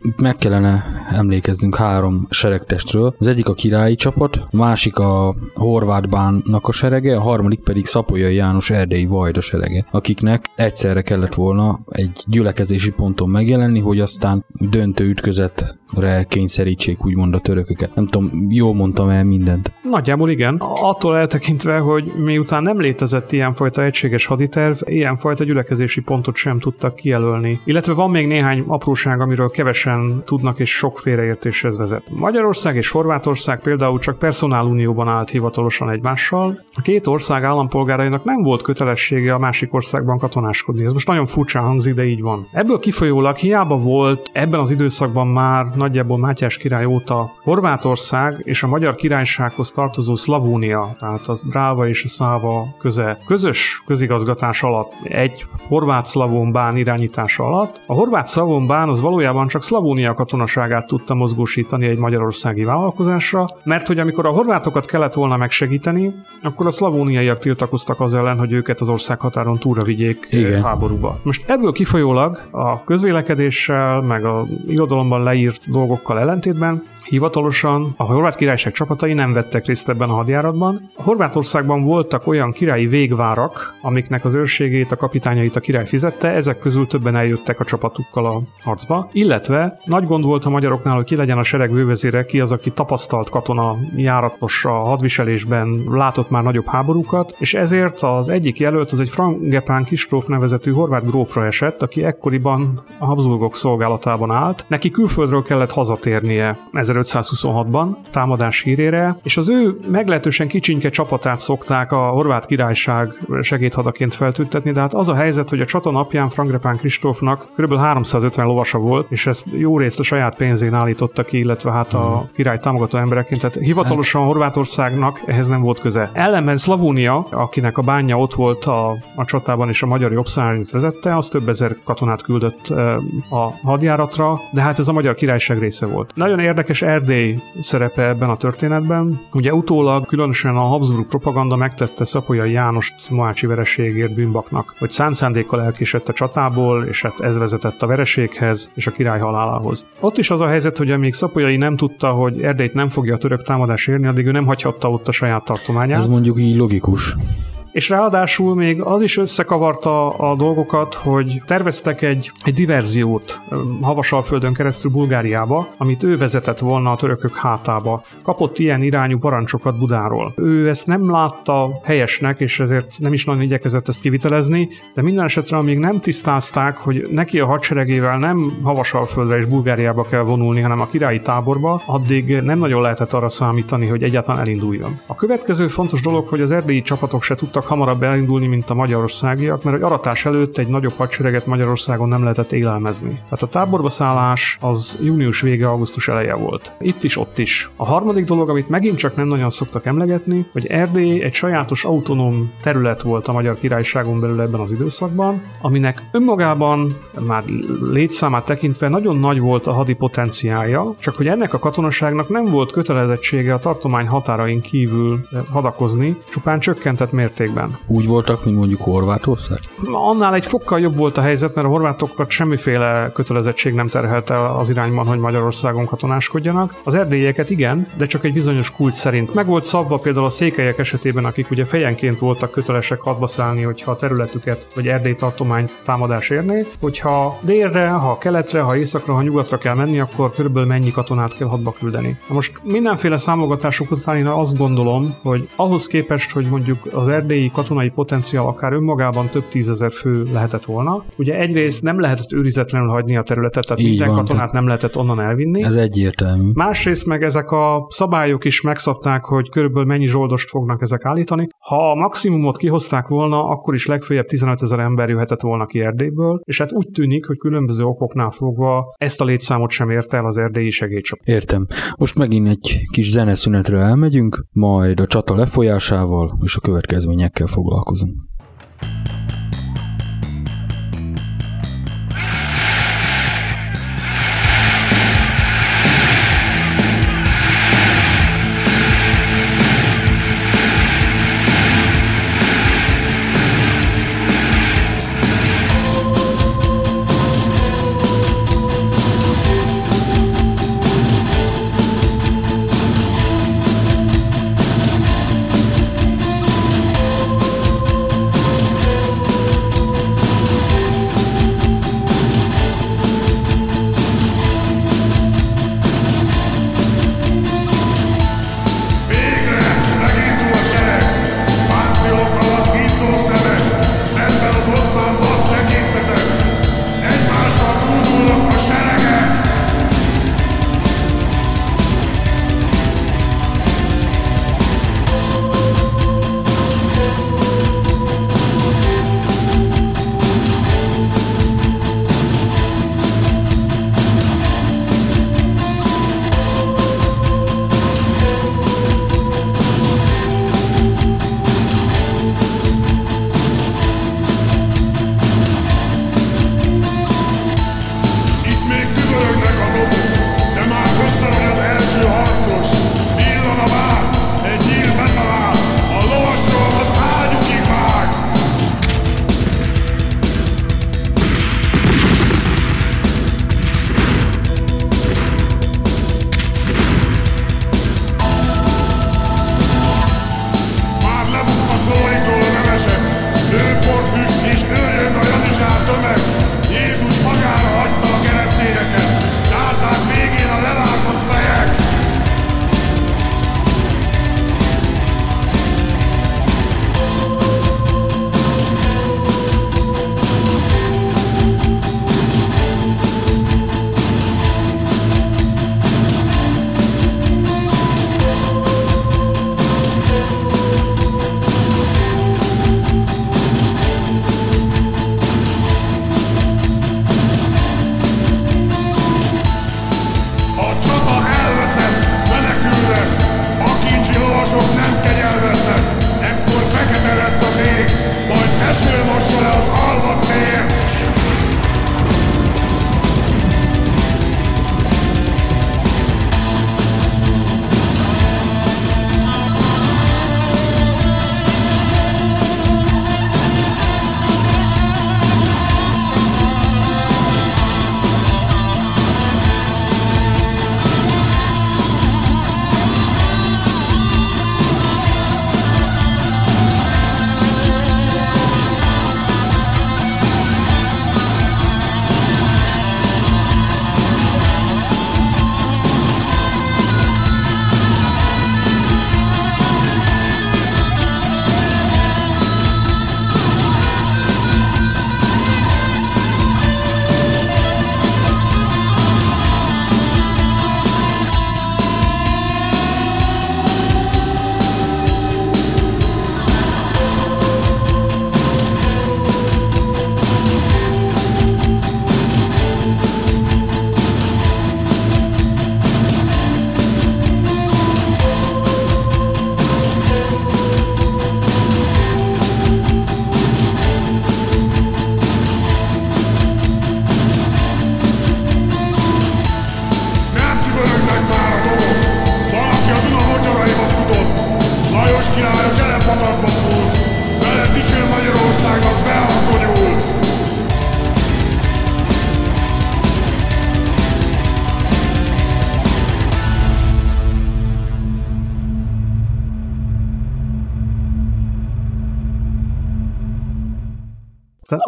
Itt meg kellene emlékeznünk három seregtestről. Az egyik a királyi csapat, a másik a horvát bánnak a serege, a harmadik pedig Szapolyai János erdélyi vajda serege, akiknek egyszerre kellett volna egy gyülekezési ponton megjelenni, hogy aztán döntő ütközetre kényszerítsék úgymond a törököket. Nem tudom, jól mondtam el mindent. Nagyjából igen. Attól eltekintve, hogy miután nem létezett ilyenfajta egységes haditerv, ilyenfajta gyülekezési pontot sem tudtak kijelölni. Illetve van még néhány apróság, amiről kevesen tudnak, és sok félreértéshez vezet. Magyarország és Horvátország például csak personálunióban állt hivatalosan egymással. A két ország állampolgárainak nem volt kötelessége a másik országban katonáskodni. Ez most nagyon furcsán hangzik, de így van. Ebből kifolyólag hiába volt ebben az időszakban már nagyjából Mátyás király óta Horvátország és a Magyar Királysághoz tartozó Szlavónia, tehát a Dráva és a Száva köze közös közigazgatás alatt, egy horvát szlavón bán irányítása alatt. A horvát szlavón bán az valójában csak Szlavónia katonaságát tudta mozgósítani egy magyarországi vállalkozásra, mert hogy amikor a horvátokat kellett volna megsegíteni, akkor a szlavóniaiak tiltakoztak az ellen, hogy őket az ország határon túlra vigyék Igen. háborúba. Most ebből kifolyólag a közvélekedéssel, meg a irodalomban leírt dolgokkal ellentétben Hivatalosan a horvát királyság csapatai nem vettek részt ebben a hadjáratban. Horvátországban voltak olyan királyi végvárak, amiknek az őrségét, a kapitányait a király fizette, ezek közül többen eljöttek a csapatukkal a harcba, illetve nagy gond volt a magyaroknál, hogy ki legyen a sereg vővezére, ki az, aki tapasztalt katona, járatos a hadviselésben, látott már nagyobb háborúkat, és ezért az egyik jelölt az egy Frangepán Kistóf nevezetű horvát grófra esett, aki ekkoriban a Habsburgok szolgálatában állt. Neki külföldről kellett hazatérnie 1526-ban támadás hírére, és az ő meglehetősen kicsinke csapatát szokták a horvát királyság segédhadaként feltüntetni, de hát az a helyzet, hogy a csata napján Frangrepán Kristófnak kb. 350 lovasa volt, és ezt jó részt a saját pénzén állította ki, illetve hát a király támogató embereként, tehát hivatalosan Horvátországnak ehhez nem volt köze. Ellenben Szlavónia, akinek a bánya ott volt a, a csatában és a magyar jobbszárit vezette, az több ezer katonát küldött a hadjáratra, de hát ez a magyar királyság része volt. Nagyon érdekes Erdély szerepe ebben a történetben. Ugye utólag különösen a Habsburg propaganda megtette Szapolyai Jánost Mohácsi vereségért bűnbaknak, hogy szánszándékkal elkésett a csatából, és hát ez vezetett a vereséghez és a király halálához. Ott is az a helyzet, hogy amíg Szapolyai nem tudta, hogy Erdélyt nem fogja a török támadás érni, addig ő nem hagyhatta ott a saját tartományát. Ez mondjuk így logikus. És ráadásul még az is összekavarta a dolgokat, hogy terveztek egy, egy diverziót Havasalföldön keresztül Bulgáriába, amit ő vezetett volna a törökök hátába. Kapott ilyen irányú parancsokat Budáról. Ő ezt nem látta helyesnek, és ezért nem is nagyon igyekezett ezt kivitelezni, de minden esetre amíg nem tisztázták, hogy neki a hadseregével nem Havasalföldre és Bulgáriába kell vonulni, hanem a királyi táborba, addig nem nagyon lehetett arra számítani, hogy egyáltalán elinduljon. A következő fontos dolog, hogy az erdélyi csapatok se tudtak hamarabb elindulni, mint a magyarországiak, mert egy aratás előtt egy nagyobb hadsereget Magyarországon nem lehetett élelmezni. Tehát a táborba szállás az június vége, augusztus eleje volt. Itt is, ott is. A harmadik dolog, amit megint csak nem nagyon szoktak emlegetni, hogy Erdély egy sajátos autonóm terület volt a Magyar Királyságon belül ebben az időszakban, aminek önmagában már létszámát tekintve nagyon nagy volt a hadi potenciája, csak hogy ennek a katonaságnak nem volt kötelezettsége a tartomány határain kívül hadakozni, csupán csökkentett mértékben. Úgy voltak, mint mondjuk Horvátország? Annál egy fokkal jobb volt a helyzet, mert a horvátokat semmiféle kötelezettség nem terhelte az irányban, hogy Magyarországon katonáskodjanak. Az erdélyeket igen, de csak egy bizonyos kult szerint. Meg volt szabva például a székelyek esetében, akik ugye fejenként voltak kötelesek hadba szállni, hogyha a területüket vagy erdély tartományt támadás érné, hogyha délre, ha keletre, ha északra, ha nyugatra kell menni, akkor körülbelül mennyi katonát kell hadba küldeni. Na most mindenféle számogatások után én azt gondolom, hogy ahhoz képest, hogy mondjuk az erdélyi katonai potenciál akár önmagában több tízezer fő lehetett volna. Ugye egyrészt nem lehetett őrizetlenül hagyni a területet, tehát Így minden van, katonát tehát nem lehetett onnan elvinni. Ez egyértelmű. Másrészt meg ezek a szabályok is megszabták, hogy körülbelül mennyi zsoldost fognak ezek állítani. Ha a maximumot kihozták volna, akkor is legfeljebb 15 ezer ember jöhetett volna ki Erdélyből, és hát úgy tűnik, hogy különböző okoknál fogva ezt a létszámot sem ért el az erdélyi segédcsap. Értem. Most megint egy kis zeneszünetre elmegyünk, majd a csata lefolyásával és a következményekkel foglalkozunk. Tehát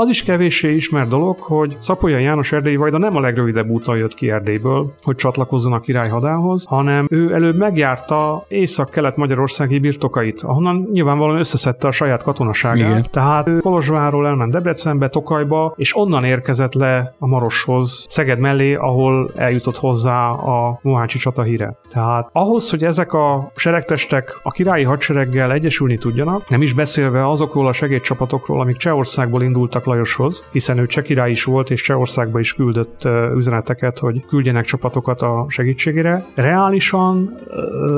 az is kevéssé ismert dolog, hogy Szapolyai János erdélyi vajda nem a legrövidebb úton jött ki Erdélyből, hogy csatlakozzon a király hadához, hanem ő előbb megjárta észak-kelet-magyarországi birtokait, ahonnan nyilvánvalóan összeszedte a saját katonaságát. Igen. Tehát ő Kolozsváról elment Debrecenbe, Tokajba, és onnan érkezett le a Maroshoz, Szeged mellé, ahol eljutott hozzá a Mohácsi csata híre. Tehát ahhoz, hogy ezek a seregtestek a királyi hadsereggel egyesülni tudjanak, nem is beszélve azokról a segédcsapatokról, amik Csehországból indultak Lajoshoz, hiszen ő cseh király is volt, és Csehországba is küldött üzeneteket, hogy küldjenek csapatokat a segítségére. Reálisan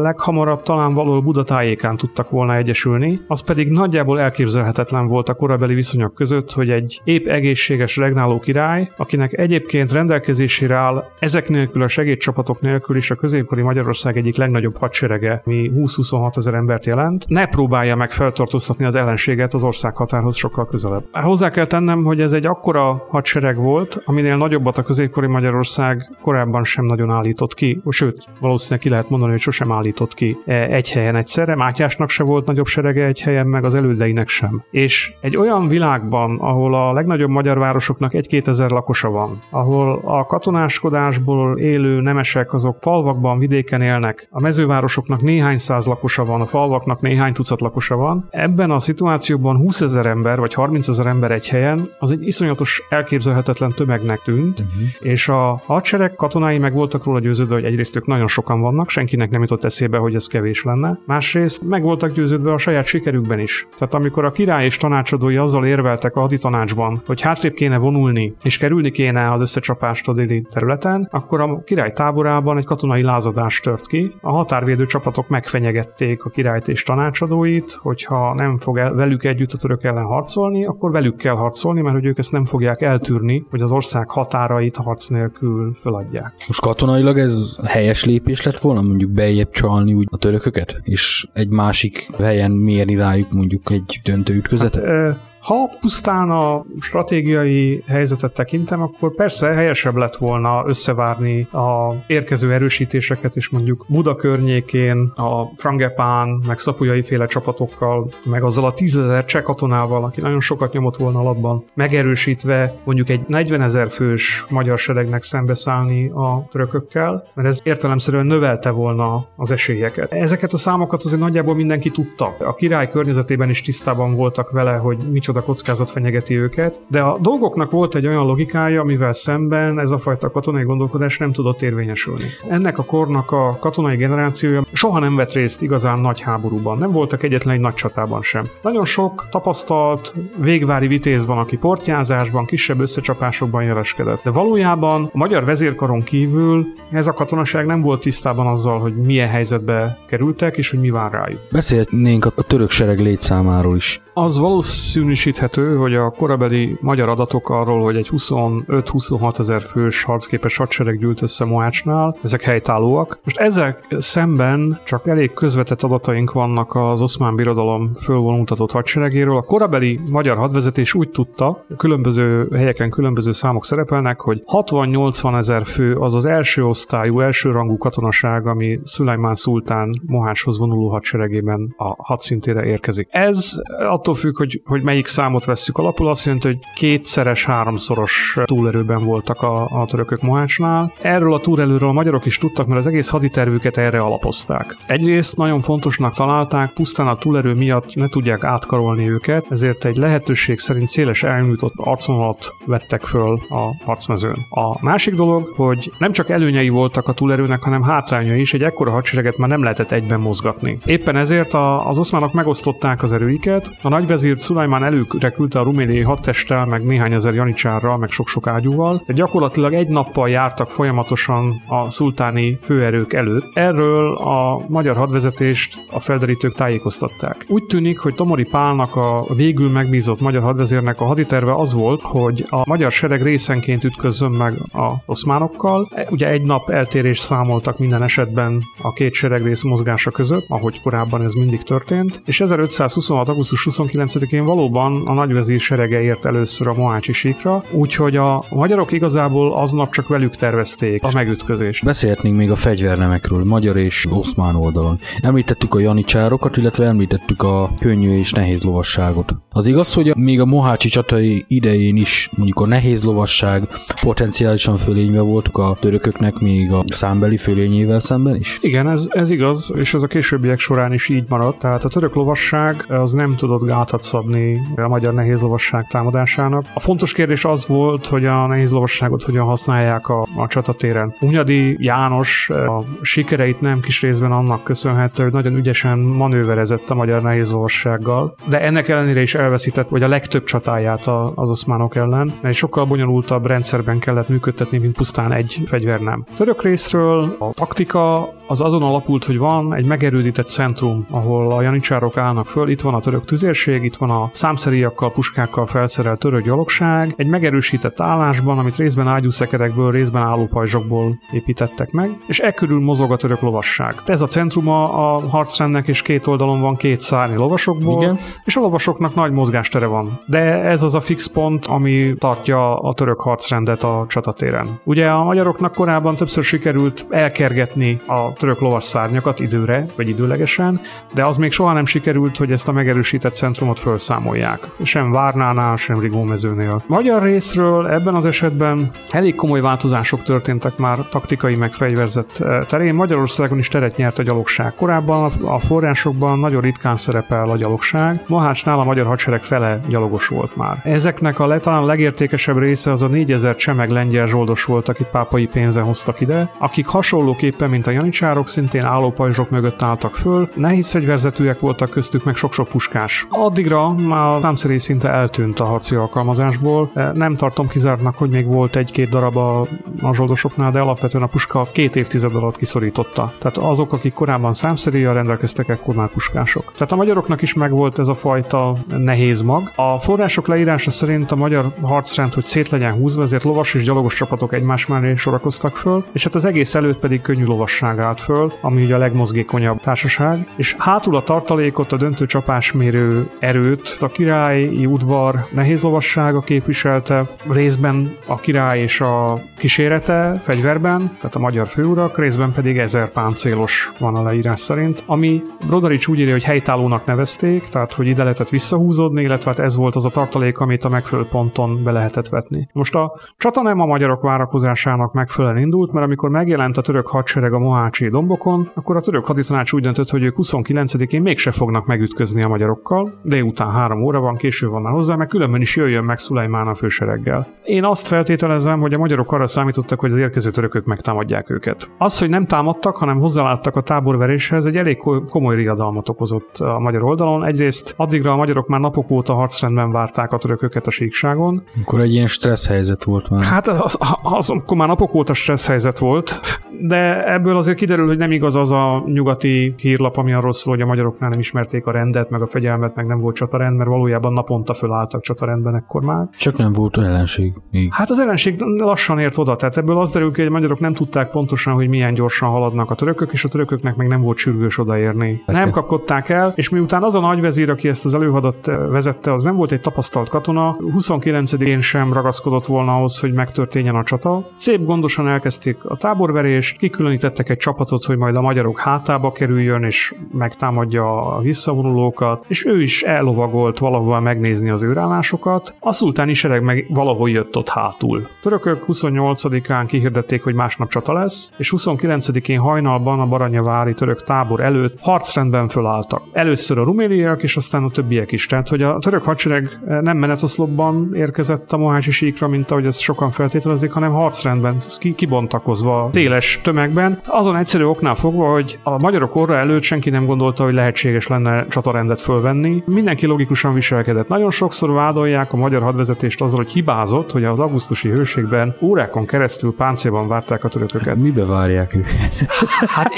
leghamarabb talán való Buda tájékán tudtak volna egyesülni, az pedig nagyjából elképzelhetetlen volt a korabeli viszonyok között, hogy egy épp egészséges regnáló király, akinek egyébként rendelkezésére áll ezek nélkül a segédcsapatok nélkül is a középkori Magyarország egyik legnagyobb hadserege, mi 20-26 ezer embert jelent, ne próbálja meg feltartóztatni az ellenséget az ország határhoz sokkal közelebb. Hozzá kell tennem, hogy ez egy akkora hadsereg volt, aminél nagyobbat a középkori Magyarország korábban sem nagyon állított ki, sőt, valószínűleg ki lehet mondani, hogy sosem állított ki e, egy helyen egyszerre. Mátyásnak se volt nagyobb serege egy helyen, meg az elődeinek sem. És egy olyan világban, ahol a legnagyobb magyar városoknak egy-két ezer lakosa van, ahol a katonáskodásból élő nemesek azok falvakban, vidéken élnek, a mezővárosoknak néhány száz lakosa van, a falvaknak néhány tucat lakosa van. Ebben a szituációban 20 ezer ember vagy 30 ezer ember egy helyen, az egy iszonyatos elképzelhetetlen tömegnek tűnt, uh-huh. és a hadsereg katonái meg voltak róla győződve, hogy egyrészt ők nagyon sokan vannak, senkinek nem jutott eszébe, hogy ez kevés lenne. Másrészt meg voltak győződve a saját sikerükben is. Tehát amikor a király és tanácsadói azzal érveltek a haditanácsban, hogy hátrébb kéne vonulni, és kerülni kéne az összecsapást a déli területen, akkor a király táborában egy katonai lázadás tört ki. A határvédő csapatok megfenyegették a királyt és tanácsadóit, hogyha nem fog el, velük együtt a török ellen harcolni, akkor velük kell harcolni, mert hogy ők ezt nem fogják eltűrni, hogy az ország határait harc nélkül feladják. Most katonailag ez helyes lépés lett volna, mondjuk beljebb csalni úgy a törököket, és egy másik helyen mérni rájuk mondjuk egy döntő ütközetet? Hát, ha pusztán a stratégiai helyzetet tekintem, akkor persze helyesebb lett volna összevárni a érkező erősítéseket, és mondjuk Buda környékén a Frangepán, meg Szapujai féle csapatokkal, meg azzal a tízezer cseh katonával, aki nagyon sokat nyomott volna alapban, megerősítve mondjuk egy 40 ezer fős magyar seregnek szembeszállni a törökökkel, mert ez értelemszerűen növelte volna az esélyeket. Ezeket a számokat azért nagyjából mindenki tudta. A király környezetében is tisztában voltak vele, hogy micsoda micsoda kockázat fenyegeti őket, de a dolgoknak volt egy olyan logikája, amivel szemben ez a fajta katonai gondolkodás nem tudott érvényesülni. Ennek a kornak a katonai generációja soha nem vett részt igazán nagy háborúban, nem voltak egyetlen egy nagy csatában sem. Nagyon sok tapasztalt végvári vitéz van, aki portyázásban, kisebb összecsapásokban jeleskedett. De valójában a magyar vezérkaron kívül ez a katonaság nem volt tisztában azzal, hogy milyen helyzetbe kerültek, és hogy mi vár rájuk. Beszélhetnénk a török sereg létszámáról is. Az valószínű megerősíthető, hogy a korabeli magyar adatok arról, hogy egy 25-26 ezer fős harcképes hadsereg gyűlt össze Mohácsnál, ezek helytállóak. Most ezek szemben csak elég közvetett adataink vannak az oszmán birodalom fölvonultatott hadseregéről. A korabeli magyar hadvezetés úgy tudta, különböző helyeken különböző számok szerepelnek, hogy 60-80 ezer fő az az első osztályú, első rangú katonaság, ami Szulajmán szultán Mohácshoz vonuló hadseregében a hadszintére érkezik. Ez attól függ, hogy, hogy melyik számot vesszük alapul, azt jelenti, hogy kétszeres, háromszoros túlerőben voltak a, a törökök Mohácsnál. Erről a túlerőről a magyarok is tudtak, mert az egész haditervüket erre alapozták. Egyrészt nagyon fontosnak találták, pusztán a túlerő miatt ne tudják átkarolni őket, ezért egy lehetőség szerint széles elnyújtott arconalat vettek föl a harcmezőn. A másik dolog, hogy nem csak előnyei voltak a túlerőnek, hanem hátrányai is, egy ekkora hadsereget már nem lehetett egyben mozgatni. Éppen ezért a, az oszmánok megosztották az erőiket, a nagyvezír Szulajmán elő küldte a ruméniai hadtesttel, meg néhány ezer janicsárral, meg sok-sok ágyúval, de gyakorlatilag egy nappal jártak folyamatosan a szultáni főerők előtt. Erről a magyar hadvezetést a felderítők tájékoztatták. Úgy tűnik, hogy Tomori Pálnak a végül megbízott magyar hadvezérnek a haditerve az volt, hogy a magyar sereg részenként ütközzön meg a oszmánokkal. Ugye egy nap eltérés számoltak minden esetben a két seregrész mozgása között, ahogy korábban ez mindig történt, és 1526. augusztus 29-én valóban napban a nagyvezír serege ért először a Mohácsi síkra, úgyhogy a magyarok igazából aznap csak velük tervezték a megütközést. Beszélhetnénk még a fegyvernemekről, magyar és oszmán oldalon. Említettük a janicsárokat, illetve említettük a könnyű és nehéz lovasságot. Az igaz, hogy még a Mohácsi csatai idején is mondjuk a nehéz lovasság potenciálisan fölénybe voltak a törököknek még a számbeli fölényével szemben is? Igen, ez, ez igaz, és ez a későbbiek során is így maradt. Tehát a török lovasság az nem tudott gátat szabni a magyar nehéz lovasság támadásának. A fontos kérdés az volt, hogy a nehéz lovasságot hogyan használják a, a csatatéren. Unyadi János a sikereit nem kis részben annak köszönhető, hogy nagyon ügyesen manőverezett a magyar nehéz lovassággal, de ennek ellenére is elveszített, vagy a legtöbb csatáját az oszmánok ellen. Egy sokkal bonyolultabb rendszerben kellett működtetni, mint pusztán egy fegyver nem. Török részről a taktika az azon alapult, hogy van egy megerődített centrum, ahol a janicsárok állnak föl, itt van a török tüzérség, itt van a számszeriakkal, puskákkal felszerelt török gyalogság, egy megerősített állásban, amit részben ágyúszekerekből, részben állópajzsokból építettek meg, és e körül mozog a török lovasság. Ez a centruma a harcrendnek, és két oldalon van két szárny lovasokból, Igen. és a lovasoknak nagy mozgástere van. De ez az a fix pont, ami tartja a török harcrendet a csatatéren. Ugye a magyaroknak korábban többször sikerült elkergetni a török lovas szárnyakat időre, vagy időlegesen, de az még soha nem sikerült, hogy ezt a megerősített centrumot felszámolják. Sem Várnánál, sem Rigómezőnél. Magyar részről ebben az esetben elég komoly változások történtek már taktikai megfegyverzett eh, terén. Magyarországon is teret nyert a gyalogság. Korábban a forrásokban nagyon ritkán szerepel a gyalogság. Mohácsnál a magyar hadsereg fele gyalogos volt már. Ezeknek a talán legértékesebb része az a 4000 csemeg lengyel zsoldos volt, akit pápai pénzen hoztak ide, akik hasonlóképpen, mint a janicsárok, szintén állópajzsok mögött álltak föl. Nehéz fegyverzetűek voltak köztük, meg sok-sok puskás. Addigra már a számszeré szinte eltűnt a harci alkalmazásból. Nem tartom kizártnak, hogy még volt egy-két darab a, a zsoldosoknál, de alapvetően a puska két évtized alatt kiszorította. Tehát azok, akik korábban számszeréjjel rendelkeztek, ekkor már puskások. Tehát a magyaroknak is megvolt ez a fajta nehéz mag. A források leírása szerint a magyar harcrend, hogy szét legyen húzva, ezért lovas és gyalogos csapatok egymás mellé sorakoztak föl, és hát az egész előtt pedig könnyű lovasság állt föl, ami ugye a legmozgékonyabb társaság, és hátul a tartalékot, a döntő csapásmérő erőt a királyi udvar nehéz lovassága képviselte, részben a király és a kísérete fegyverben, tehát a magyar főurak, részben pedig ezer páncélos van a leírás szerint, ami Brodarics úgy írja, hogy helytállónak nevezték, tehát hogy ide lehetett visszahúzódni, illetve hát ez volt az a tartalék, amit a megfelelő ponton be lehetett vetni. Most a csata nem a magyarok várakozásának megfelelően indult, mert amikor megjelent a török hadsereg a Mohácsi dombokon, akkor a török haditanács úgy döntött, hogy ők 29-én mégse fognak megütközni a magyarokkal, délután három óra van, késő van már hozzá, meg különben is jöjjön meg Szulajmán a fősereggel. Én azt feltételezem, hogy a magyarok arra számítottak, hogy az érkező törökök megtámadják őket. Az, hogy nem támadtak, hanem hozzáláttak a táborveréshez, egy elég komoly riadalmat okozott a magyar oldalon. Egyrészt addigra a magyarok már napok óta harcrendben várták a törököket a síkságon. Akkor egy ilyen stressz helyzet volt már. Hát az, az, az akkor már napok óta stressz helyzet volt, de ebből azért kiderül, hogy nem igaz az a nyugati hírlap, ami arról szól, hogy a magyaroknál nem ismerték a rendet, meg a fegyelmet, meg nem volt csatarend, mert valójában naponta fölálltak csatarendben ekkor már. Csak nem volt ellenség. Még. Hát az ellenség lassan ért oda, tehát ebből az derül ki, hogy a magyarok nem tudták pontosan, hogy milyen gyorsan haladnak a törökök, és a törököknek meg nem volt sürgős odaérni. Okay. Nem kapkodták el, és miután az a nagyvezír, aki ezt az előhadat eh, vezette, az nem volt egy tapasztalt katona, 29-én sem ragaszkodott volna ahhoz, hogy megtörténjen a csata. Szép gondosan elkezdték a táborverést, kikülönítettek egy csapatot, hogy majd a magyarok hátába kerüljön, és megtámadja a visszavonulókat, és ő is ellovagolt valahol megnézni az őrállásokat. A szultáni sereg meg valahol jött ott hátul. Törökök 28-án kihirdették, hogy másnap csata lesz, és 29-én hajnalban a Baranyavári török tábor előtt harcrendben fölálltak. Először a ruméliak, és aztán a többiek is. Tehát, hogy a török hadsereg nem menetoszlopban érkezett a Mohácsi síkra, mint ahogy ezt sokan feltételezik, hanem harcrendben, kibontakozva széles tömegben. Azon egyszerű oknál fogva, hogy a magyarok orra előtt senki nem gondolta, hogy lehetséges lenne csatarendet fölvenni. Mindenki logikusan viselkedett. Nagyon sokszor vádolják a magyar hadvezetést azzal, hogy hibázott, hogy az augusztusi hőségben órákon keresztül páncélban várták a törököket. Mibe várják őket? Hát,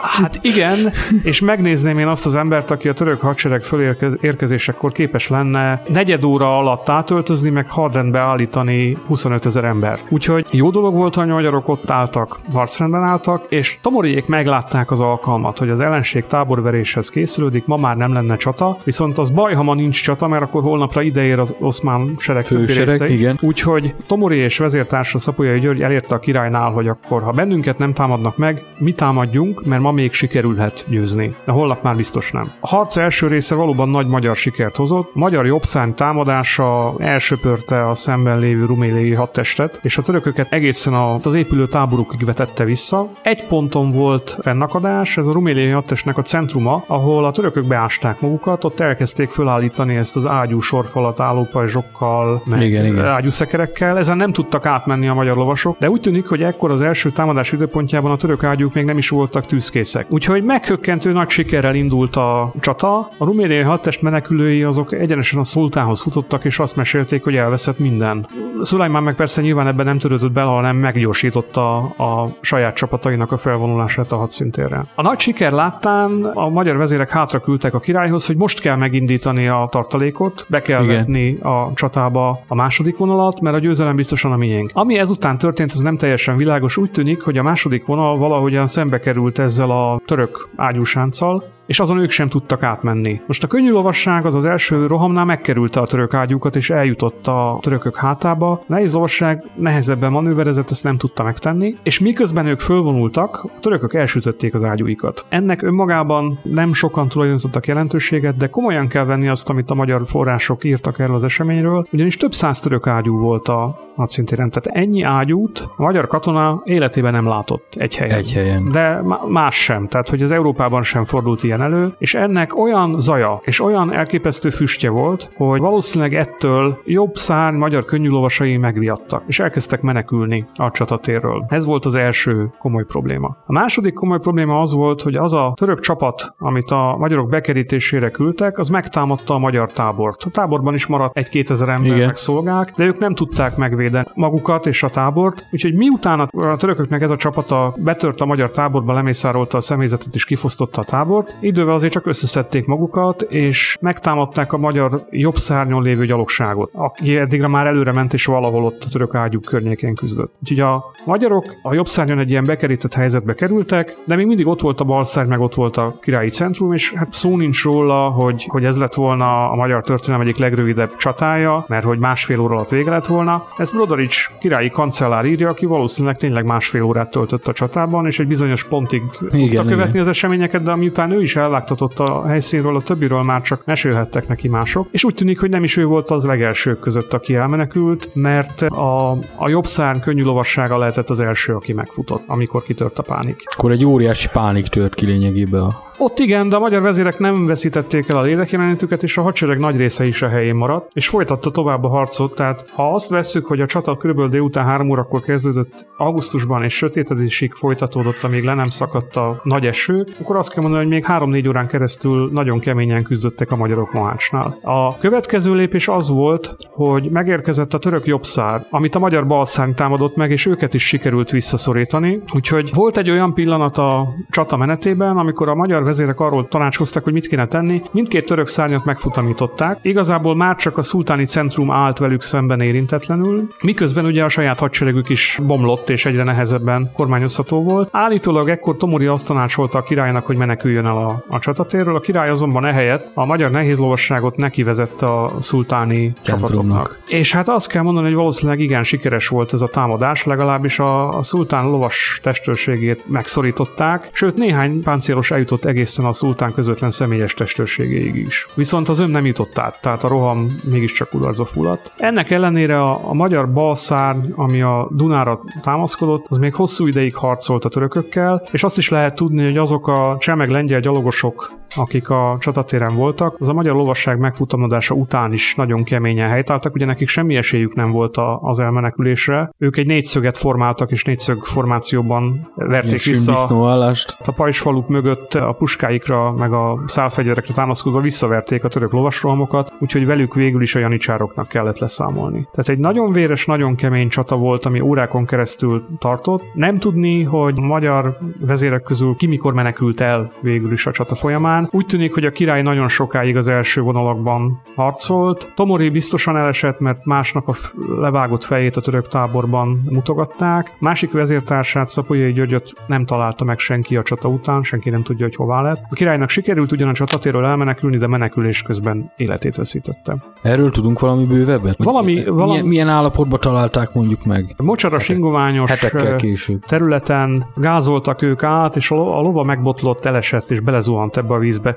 hát igen, és megnézném én azt az embert, aki a török hadsereg fölérkezésekor képes lenne negyed óra alatt átöltözni, meg hadrendbe állítani 25 ezer ember. Úgyhogy jó dolog volt, hogy a magyarok ott álltak harc harcrendben álltak, és Tomoriék meglátták az alkalmat, hogy az ellenség táborveréshez készülődik, ma már nem lenne csata, viszont az baj, ha ma nincs csata, mert akkor holnapra ideér az oszmán sereg Fősereg, igen. Úgyhogy Tomori és vezértársa Szapolyai György elérte a királynál, hogy akkor, ha bennünket nem támadnak meg, mi támadjunk, mert ma még sikerülhet győzni. De holnap már biztos nem. A harc első része valóban nagy magyar sikert hozott. Magyar jobbszány támadása elsöpörte a szemben lévő ruméliai hadtestet, és a törököket egészen az épülő táborukig vetette vissza. Egy ponton volt fennakadás, ez a ruméliai hadtestnek a centruma, ahol a törökök beásták magukat, ott elkezdték fölállítani ezt az ágyú sorfalat állópajzsokkal, meg Igen, igen. ágyúszekerekkel. Ezen nem tudtak átmenni a magyar lovasok, de úgy tűnik, hogy ekkor az első támadás időpontjában a török ágyúk még nem is voltak tűzkészek. Úgyhogy meghökkentő nagy sikerrel indult a csata. A ruméliai hadtest menekülői azok egyenesen a szultánhoz futottak, és azt mesélték, hogy elveszett minden. Szulajmán meg persze nyilván ebben nem törődött bele, hanem meggyorsította a saját csapatainak a felvonulását a hadszintérre. A nagy siker láttán a magyar vezérek hátra küldtek a királyhoz, hogy most kell megindítani a tartalékot, be kell Igen. vetni a csatába a második vonalat, mert a győzelem biztosan a miénk. Ami ezután történt, ez nem teljesen világos. Úgy tűnik, hogy a második vonal valahogyan szembe került ezzel a török ágyúsánccal, és azon ők sem tudtak átmenni. Most a könnyű lovasság az az első rohamnál megkerülte a török ágyúkat, és eljutott a törökök hátába. Nehéz lovasság nehezebben manőverezett, ezt nem tudta megtenni, és miközben ők fölvonultak, a törökök elsütötték az ágyúikat. Ennek önmagában nem sokan tulajdonítottak jelentőséget, de komolyan kell venni azt, amit a magyar források írtak erről az eseményről, ugyanis több száz török ágyú volt a hadszintéren. Tehát ennyi ágyút a magyar katona életében nem látott egy helyen. Egy helyen. De má- más sem, tehát hogy az Európában sem fordult ilyen elő, és ennek olyan zaja és olyan elképesztő füstje volt, hogy valószínűleg ettől jobb szárny magyar könnyűlovasai megriadtak, és elkezdtek menekülni a csatatérről. Ez volt az első komoly probléma. A második komoly probléma az volt, hogy az a török csapat, amit a magyarok bekerítésére küldtek, az megtámadta a magyar tábort. A táborban is maradt egy-kétezer ember Igen. meg szolgák, de ők nem tudták megvédeni magukat és a tábort, úgyhogy miután a a törököknek ez a csapata betört a magyar táborba, lemészárolta a személyzetet és kifosztotta a tábort, idővel azért csak összeszedték magukat, és megtámadták a magyar jobb szárnyon lévő gyalogságot, aki eddigre már előre ment és valahol ott a török ágyuk környékén küzdött. Úgyhogy a magyarok a jobb szárnyon egy ilyen bekerített helyzetbe kerültek, de még mindig ott volt a bal szárny, meg ott volt a királyi centrum, és hát szó nincs róla, hogy, hogy ez lett volna a magyar történelem egyik legrövidebb csatája, mert hogy másfél óra alatt vége lett volna. Ezt Brodarics királyi kancellár írja, aki valószínűleg tényleg másfél órát töltött a csatában, és egy bizonyos pontig tudta Igen, követni igen. az eseményeket, de miután ő is ellágtatott a helyszínről, a többiről már csak mesélhettek neki mások. És úgy tűnik, hogy nem is ő volt az legelsők között, aki elmenekült, mert a, a jobb szárny könnyű lovassága lehetett az első, aki megfutott, amikor kitört a pánik. Akkor egy óriási pánik tört ki lényegében a Ott igen, de a magyar vezérek nem veszítették el a lélekjelenlétüket, és a hadsereg nagy része is a helyén maradt, és folytatta tovább a harcot. Tehát ha azt vesszük, hogy a csata kb. délután 3 órakor kezdődött augusztusban, és sötétedésig folytatódott, amíg le nem szakadt a nagy eső, akkor azt kell mondani, hogy még 3-4 órán keresztül nagyon keményen küzdöttek a magyarok Mohácsnál. A következő lépés az volt, hogy megérkezett a török jobbszár, amit a magyar balszánk támadott meg, és őket is sikerült visszaszorítani. Úgyhogy volt egy olyan pillanat a csata menetében, amikor a magyar vezérek arról tanácskoztak, hogy mit kéne tenni. Mindkét török szárnyat megfutamították. Igazából már csak a szultáni centrum állt velük szemben érintetlenül, miközben ugye a saját hadseregük is bomlott és egyre nehezebben kormányozható volt. Állítólag ekkor Tomori azt tanácsolta a királynak, hogy meneküljön el a, a csatatérről. A király azonban ehelyett a magyar nehézlovasságot neki vezette a szultáni csapatoknak. És hát azt kell mondani, hogy valószínűleg igen sikeres volt ez a támadás, legalábbis a, a szultán lovas testőrségét megszorították, sőt néhány páncélos eljutott egészen a szultán közvetlen személyes testőrségéig is. Viszont az ön nem jutott át, tehát a roham mégiscsak kudarcba fulladt. Ennek ellenére a, a magyar balszárny, ami a Dunára támaszkodott, az még hosszú ideig harcolt a törökökkel, és azt is lehet tudni, hogy azok a csemeg lengyel gyalogosok, akik a csatatéren voltak, az a magyar lovasság megfutamodása után is nagyon keményen helytáltak, ugye nekik semmi esélyük nem volt a, az elmenekülésre. Ők egy négyszöget formáltak, és négyszög formációban verték ilyen vissza a pajsfaluk mögött a puskáikra, meg a szálfegyverekre támaszkodva visszaverték a török lovasrohamokat, úgyhogy velük végül is a janicsároknak kellett leszámolni. Tehát egy nagyon véres, nagyon kemény csata volt, ami órákon keresztül tartott. Nem tudni, hogy a magyar vezérek közül ki mikor menekült el végül is a csata folyamán, után. Úgy tűnik, hogy a király nagyon sokáig az első vonalakban harcolt. Tomori biztosan elesett, mert másnap a levágott fejét a török táborban mutogatták. Másik vezértársát, Szapolyai Györgyöt nem találta meg senki a csata után, senki nem tudja, hogy hová lett. A királynak sikerült ugyan a csatatéről elmenekülni, de menekülés közben életét veszítette. Erről tudunk valami bővebbet? Valami, valami... Milyen, milyen állapotban találták mondjuk meg? Mocsaras ingoványos Hetekkel később. területen gázoltak ők át, és a lova megbotlott, elesett és belezuhant ebbe a vízbe.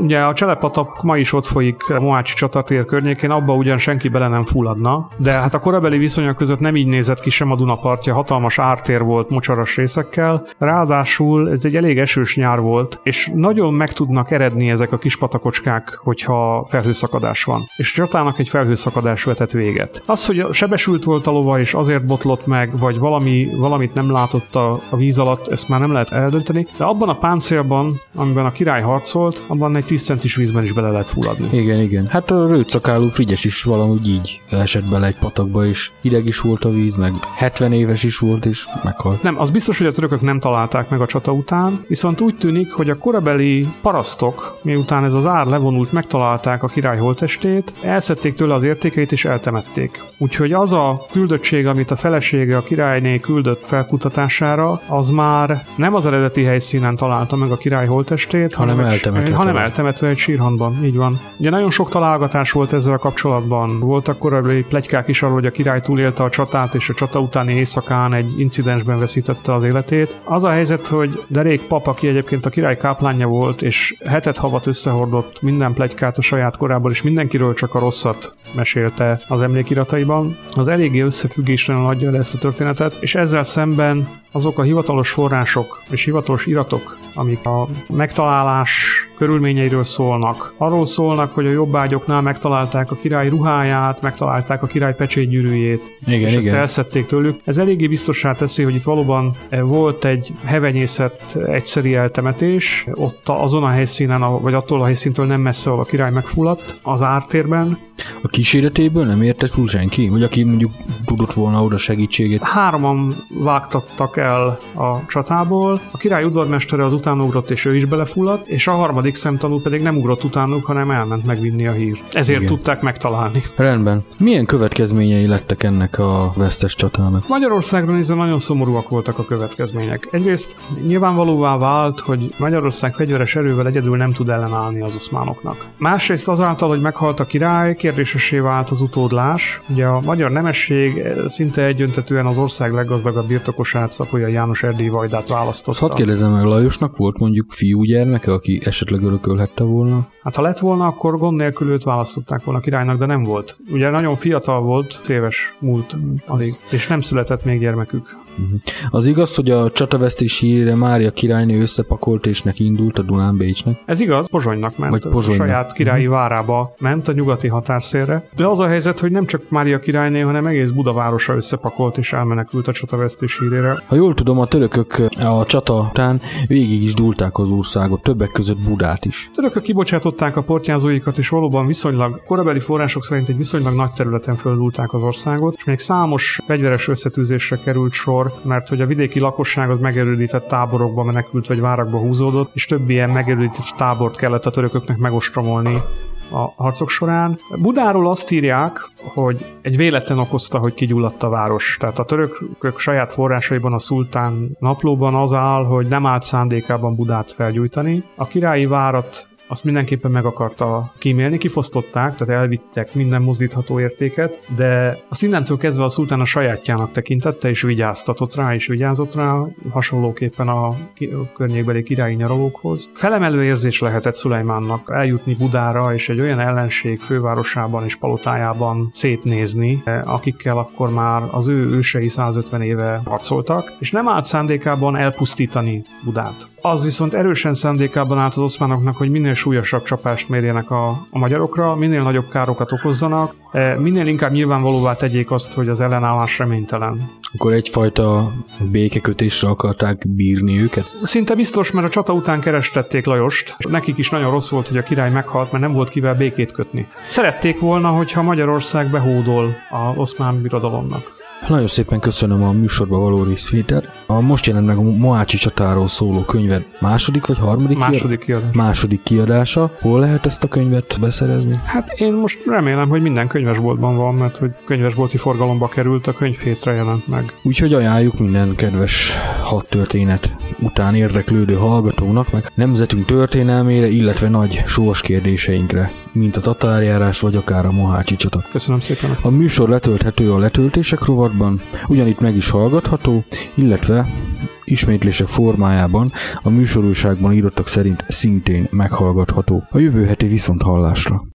Ugye a Cselepatak ma is ott folyik Moácsi csatatér környékén, abba ugyan senki bele nem fulladna, de hát a korabeli viszonyok között nem így nézett ki sem a Dunapartja, hatalmas ártér volt mocsaras részekkel, ráadásul ez egy elég esős nyár volt, és nagyon meg tudnak eredni ezek a kis patakocskák, hogyha felhőszakadás van. És csatának egy felhőszakadás vetett véget. Az, hogy sebesült volt a lova, és azért botlott meg, vagy valami, valamit nem látott a, a víz alatt, ezt már nem lehet eldönteni, de abban a páncélban, amiben a király harcolt, abban egy 10 centis vízben is bele lehet fulladni. Igen, igen. Hát a rőtszakálú Frigyes is valahogy így esett bele egy patakba, és hideg is volt a víz, meg 70 éves is volt, és meghalt. Nem, az biztos, hogy a törökök nem találták meg a csata után, viszont úgy tűnik, hogy a korabeli parasztok, miután ez az ár levonult, megtalálták a király holtestét, elszedték tőle az értékeit és eltemették. Úgyhogy az a küldöttség, amit a felesége a királyné küldött felkutatására, az már nem az eredeti helyszínen találta meg a király holtestét, Hanem eltemetve hanem eltemetve egy sírhanban, így van. Ugye nagyon sok találgatás volt ezzel kapcsolatban. Voltak korábbi plegykák is arról, hogy a király túlélte a csatát, és a csata utáni éjszakán egy incidensben veszítette az életét. Az a helyzet, hogy Derék pap, aki egyébként a király káplánja volt, és hetet havat összehordott minden plegykát a saját korából, és mindenkiről csak a rosszat mesélte az emlékirataiban, az eléggé összefüggésen adja el ezt a történetet, és ezzel szemben azok a hivatalos források és hivatalos iratok, amik a megtalálás körülményeiről szólnak. Arról szólnak, hogy a jobbágyoknál megtalálták a király ruháját, megtalálták a király pecsétgyűrűjét, Igen, és ezt igen. elszedték tőlük. Ez eléggé biztossá teszi, hogy itt valóban eh, volt egy hevenyészet egyszeri eltemetés, ott azon a helyszínen, vagy attól a helyszíntől nem messze, ahol a király megfulladt, az ártérben. A kíséretéből nem érte túl senki? Vagy aki mondjuk tudott volna oda segítséget? Hárman vágtattak el a csatából, a király udvarmestere az utánugrott, és ő is belefulladt, és a harmadik szemtanú pedig nem ugrott utánuk, hanem elment megvinni a hírt. Ezért Igen. tudták megtalálni. Rendben. Milyen következményei lettek ennek a vesztes csatának? Magyarországra nézve nagyon szomorúak voltak a következmények. Egyrészt nyilvánvalóvá vált, hogy Magyarország fegyveres erővel egyedül nem tud ellenállni az oszmánoknak. Másrészt azáltal, hogy meghalt a király, kérdésessé vált az utódlás. Ugye a magyar nemesség eh, szinte egyöntetően az ország leggazdagabb birtokosát, Szapolyai János erdélyi vajdát választotta. hadd kérdezem meg, Lajosnak volt mondjuk fiúgyermeke, aki esetleg örökölhette volna? Hát ha lett volna, akkor gond nélkül őt választották volna királynak, de nem volt. Ugye nagyon fiatal volt, éves múlt alig, és nem született még gyermekük. Az igaz, hogy a csatavesztés hírére Mária királynő összepakolt és neki indult a Dunán Bécsnek? Ez igaz, Pozsonynak ment, Vagy a Pozsonynak. saját királyi várába ment a nyugati határszélre. De az a helyzet, hogy nem csak Mária királyné, hanem egész Budavárosa összepakolt és elmenekült a csatavesztés hírére. Ha jól tudom, a törökök a csata után végig is dúlták az országot, többek között Budát is. Törökök kibocsátották a portyázóikat, és valóban viszonylag, korabeli források szerint egy viszonylag nagy területen földulták az országot, és még számos fegyveres összetűzésre került sor, mert hogy a vidéki lakosság az megerődített táborokba menekült, vagy várakba húzódott, és több ilyen megerődített tábort kellett a törököknek megostromolni a harcok során. Budáról azt írják, hogy egy véletlen okozta, hogy kigyulladt a város. Tehát a törökök saját forrásaiban a szultán naplóban az áll, hogy nem állt szándékában Budát felgyújtani. A királyi várat azt mindenképpen meg akarta kímélni, kifosztották, tehát elvittek minden mozdítható értéket, de azt innentől kezdve a szultán a sajátjának tekintette, és vigyáztatott rá, és vigyázott rá, hasonlóképpen a, környékbeli királyi nyaralókhoz. Felemelő érzés lehetett Szulajmánnak eljutni Budára, és egy olyan ellenség fővárosában és palotájában szétnézni, eh, akikkel akkor már az ő ősei 150 éve harcoltak, és nem állt szándékában elpusztítani Budát. Az viszont erősen szándékában állt az oszmánoknak, hogy minél súlyosabb csapást mérjenek a, a magyarokra, minél nagyobb károkat okozzanak, eh, minél inkább nyilvánvalóvá tegyék azt, hogy az ellenállás reménytelen. Akkor egyfajta békekötésre akarták bírni őket. Szinte biztos, mert a csata után kerestették Lajost, és nekik is nagyon rossz volt, hogy a király meghalt, mert nem volt kivel békét kötni. Szerették volna, hogyha Magyarország behódol az oszmán birodalomnak. Nagyon szépen köszönöm a műsorba való részvételt. A most jelent meg a Moácsi csatáról szóló könyved második vagy harmadik Második kiadás. második kiadása. Hol lehet ezt a könyvet beszerezni? Hát én most remélem, hogy minden könyvesboltban van, mert hogy könyvesbolti forgalomba került, a könyvhétre jelent meg. Úgyhogy ajánljuk minden kedves hat történet után érdeklődő hallgatónak, meg nemzetünk történelmére, illetve nagy sors kérdéseinkre, mint a tatárjárás vagy akár a Mohácsi csata. Köszönöm szépen. A műsor letölthető a letöltések rovatban, ugyanitt meg is hallgatható, illetve ismétlések formájában a műsorúságban írottak szerint szintén meghallgatható. A jövő heti viszont hallásra.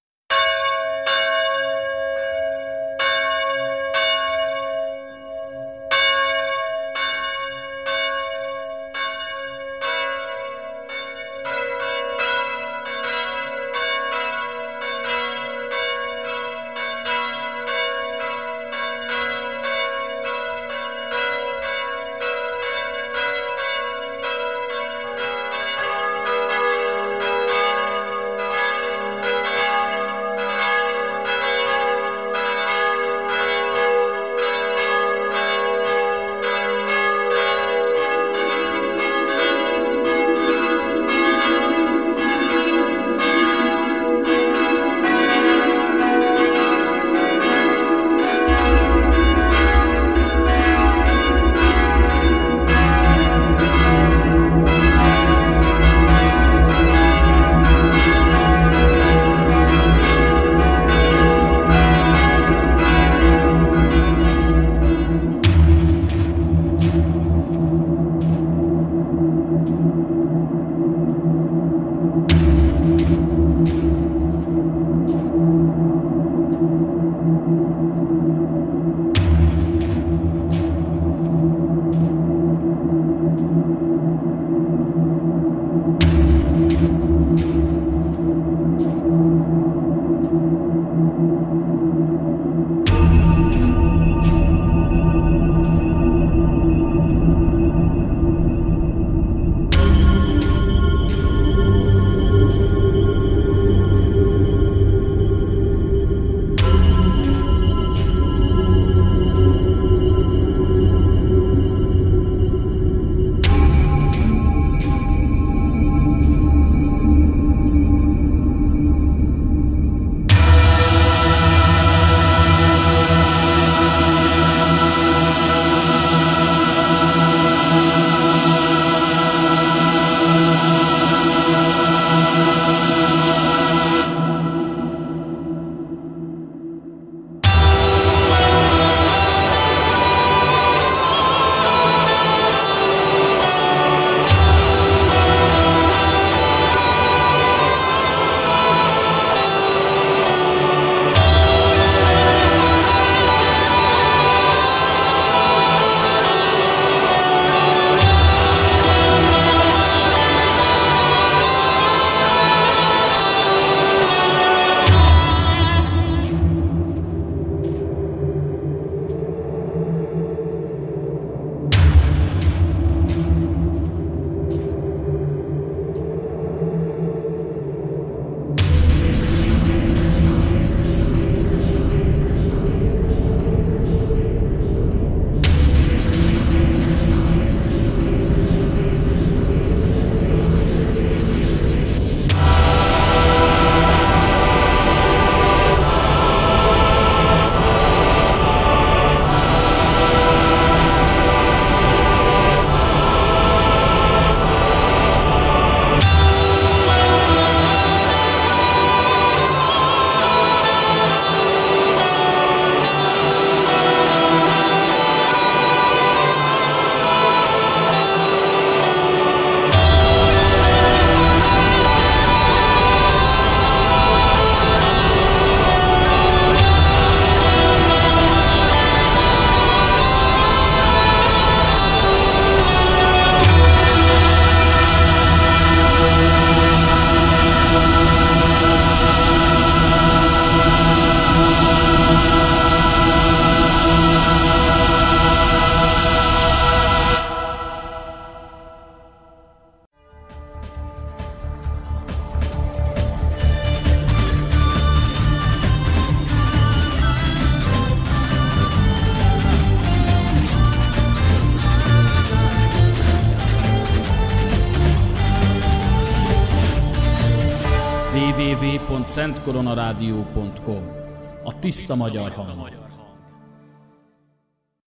www.szentkoronarádió.com A tiszta magyar hang.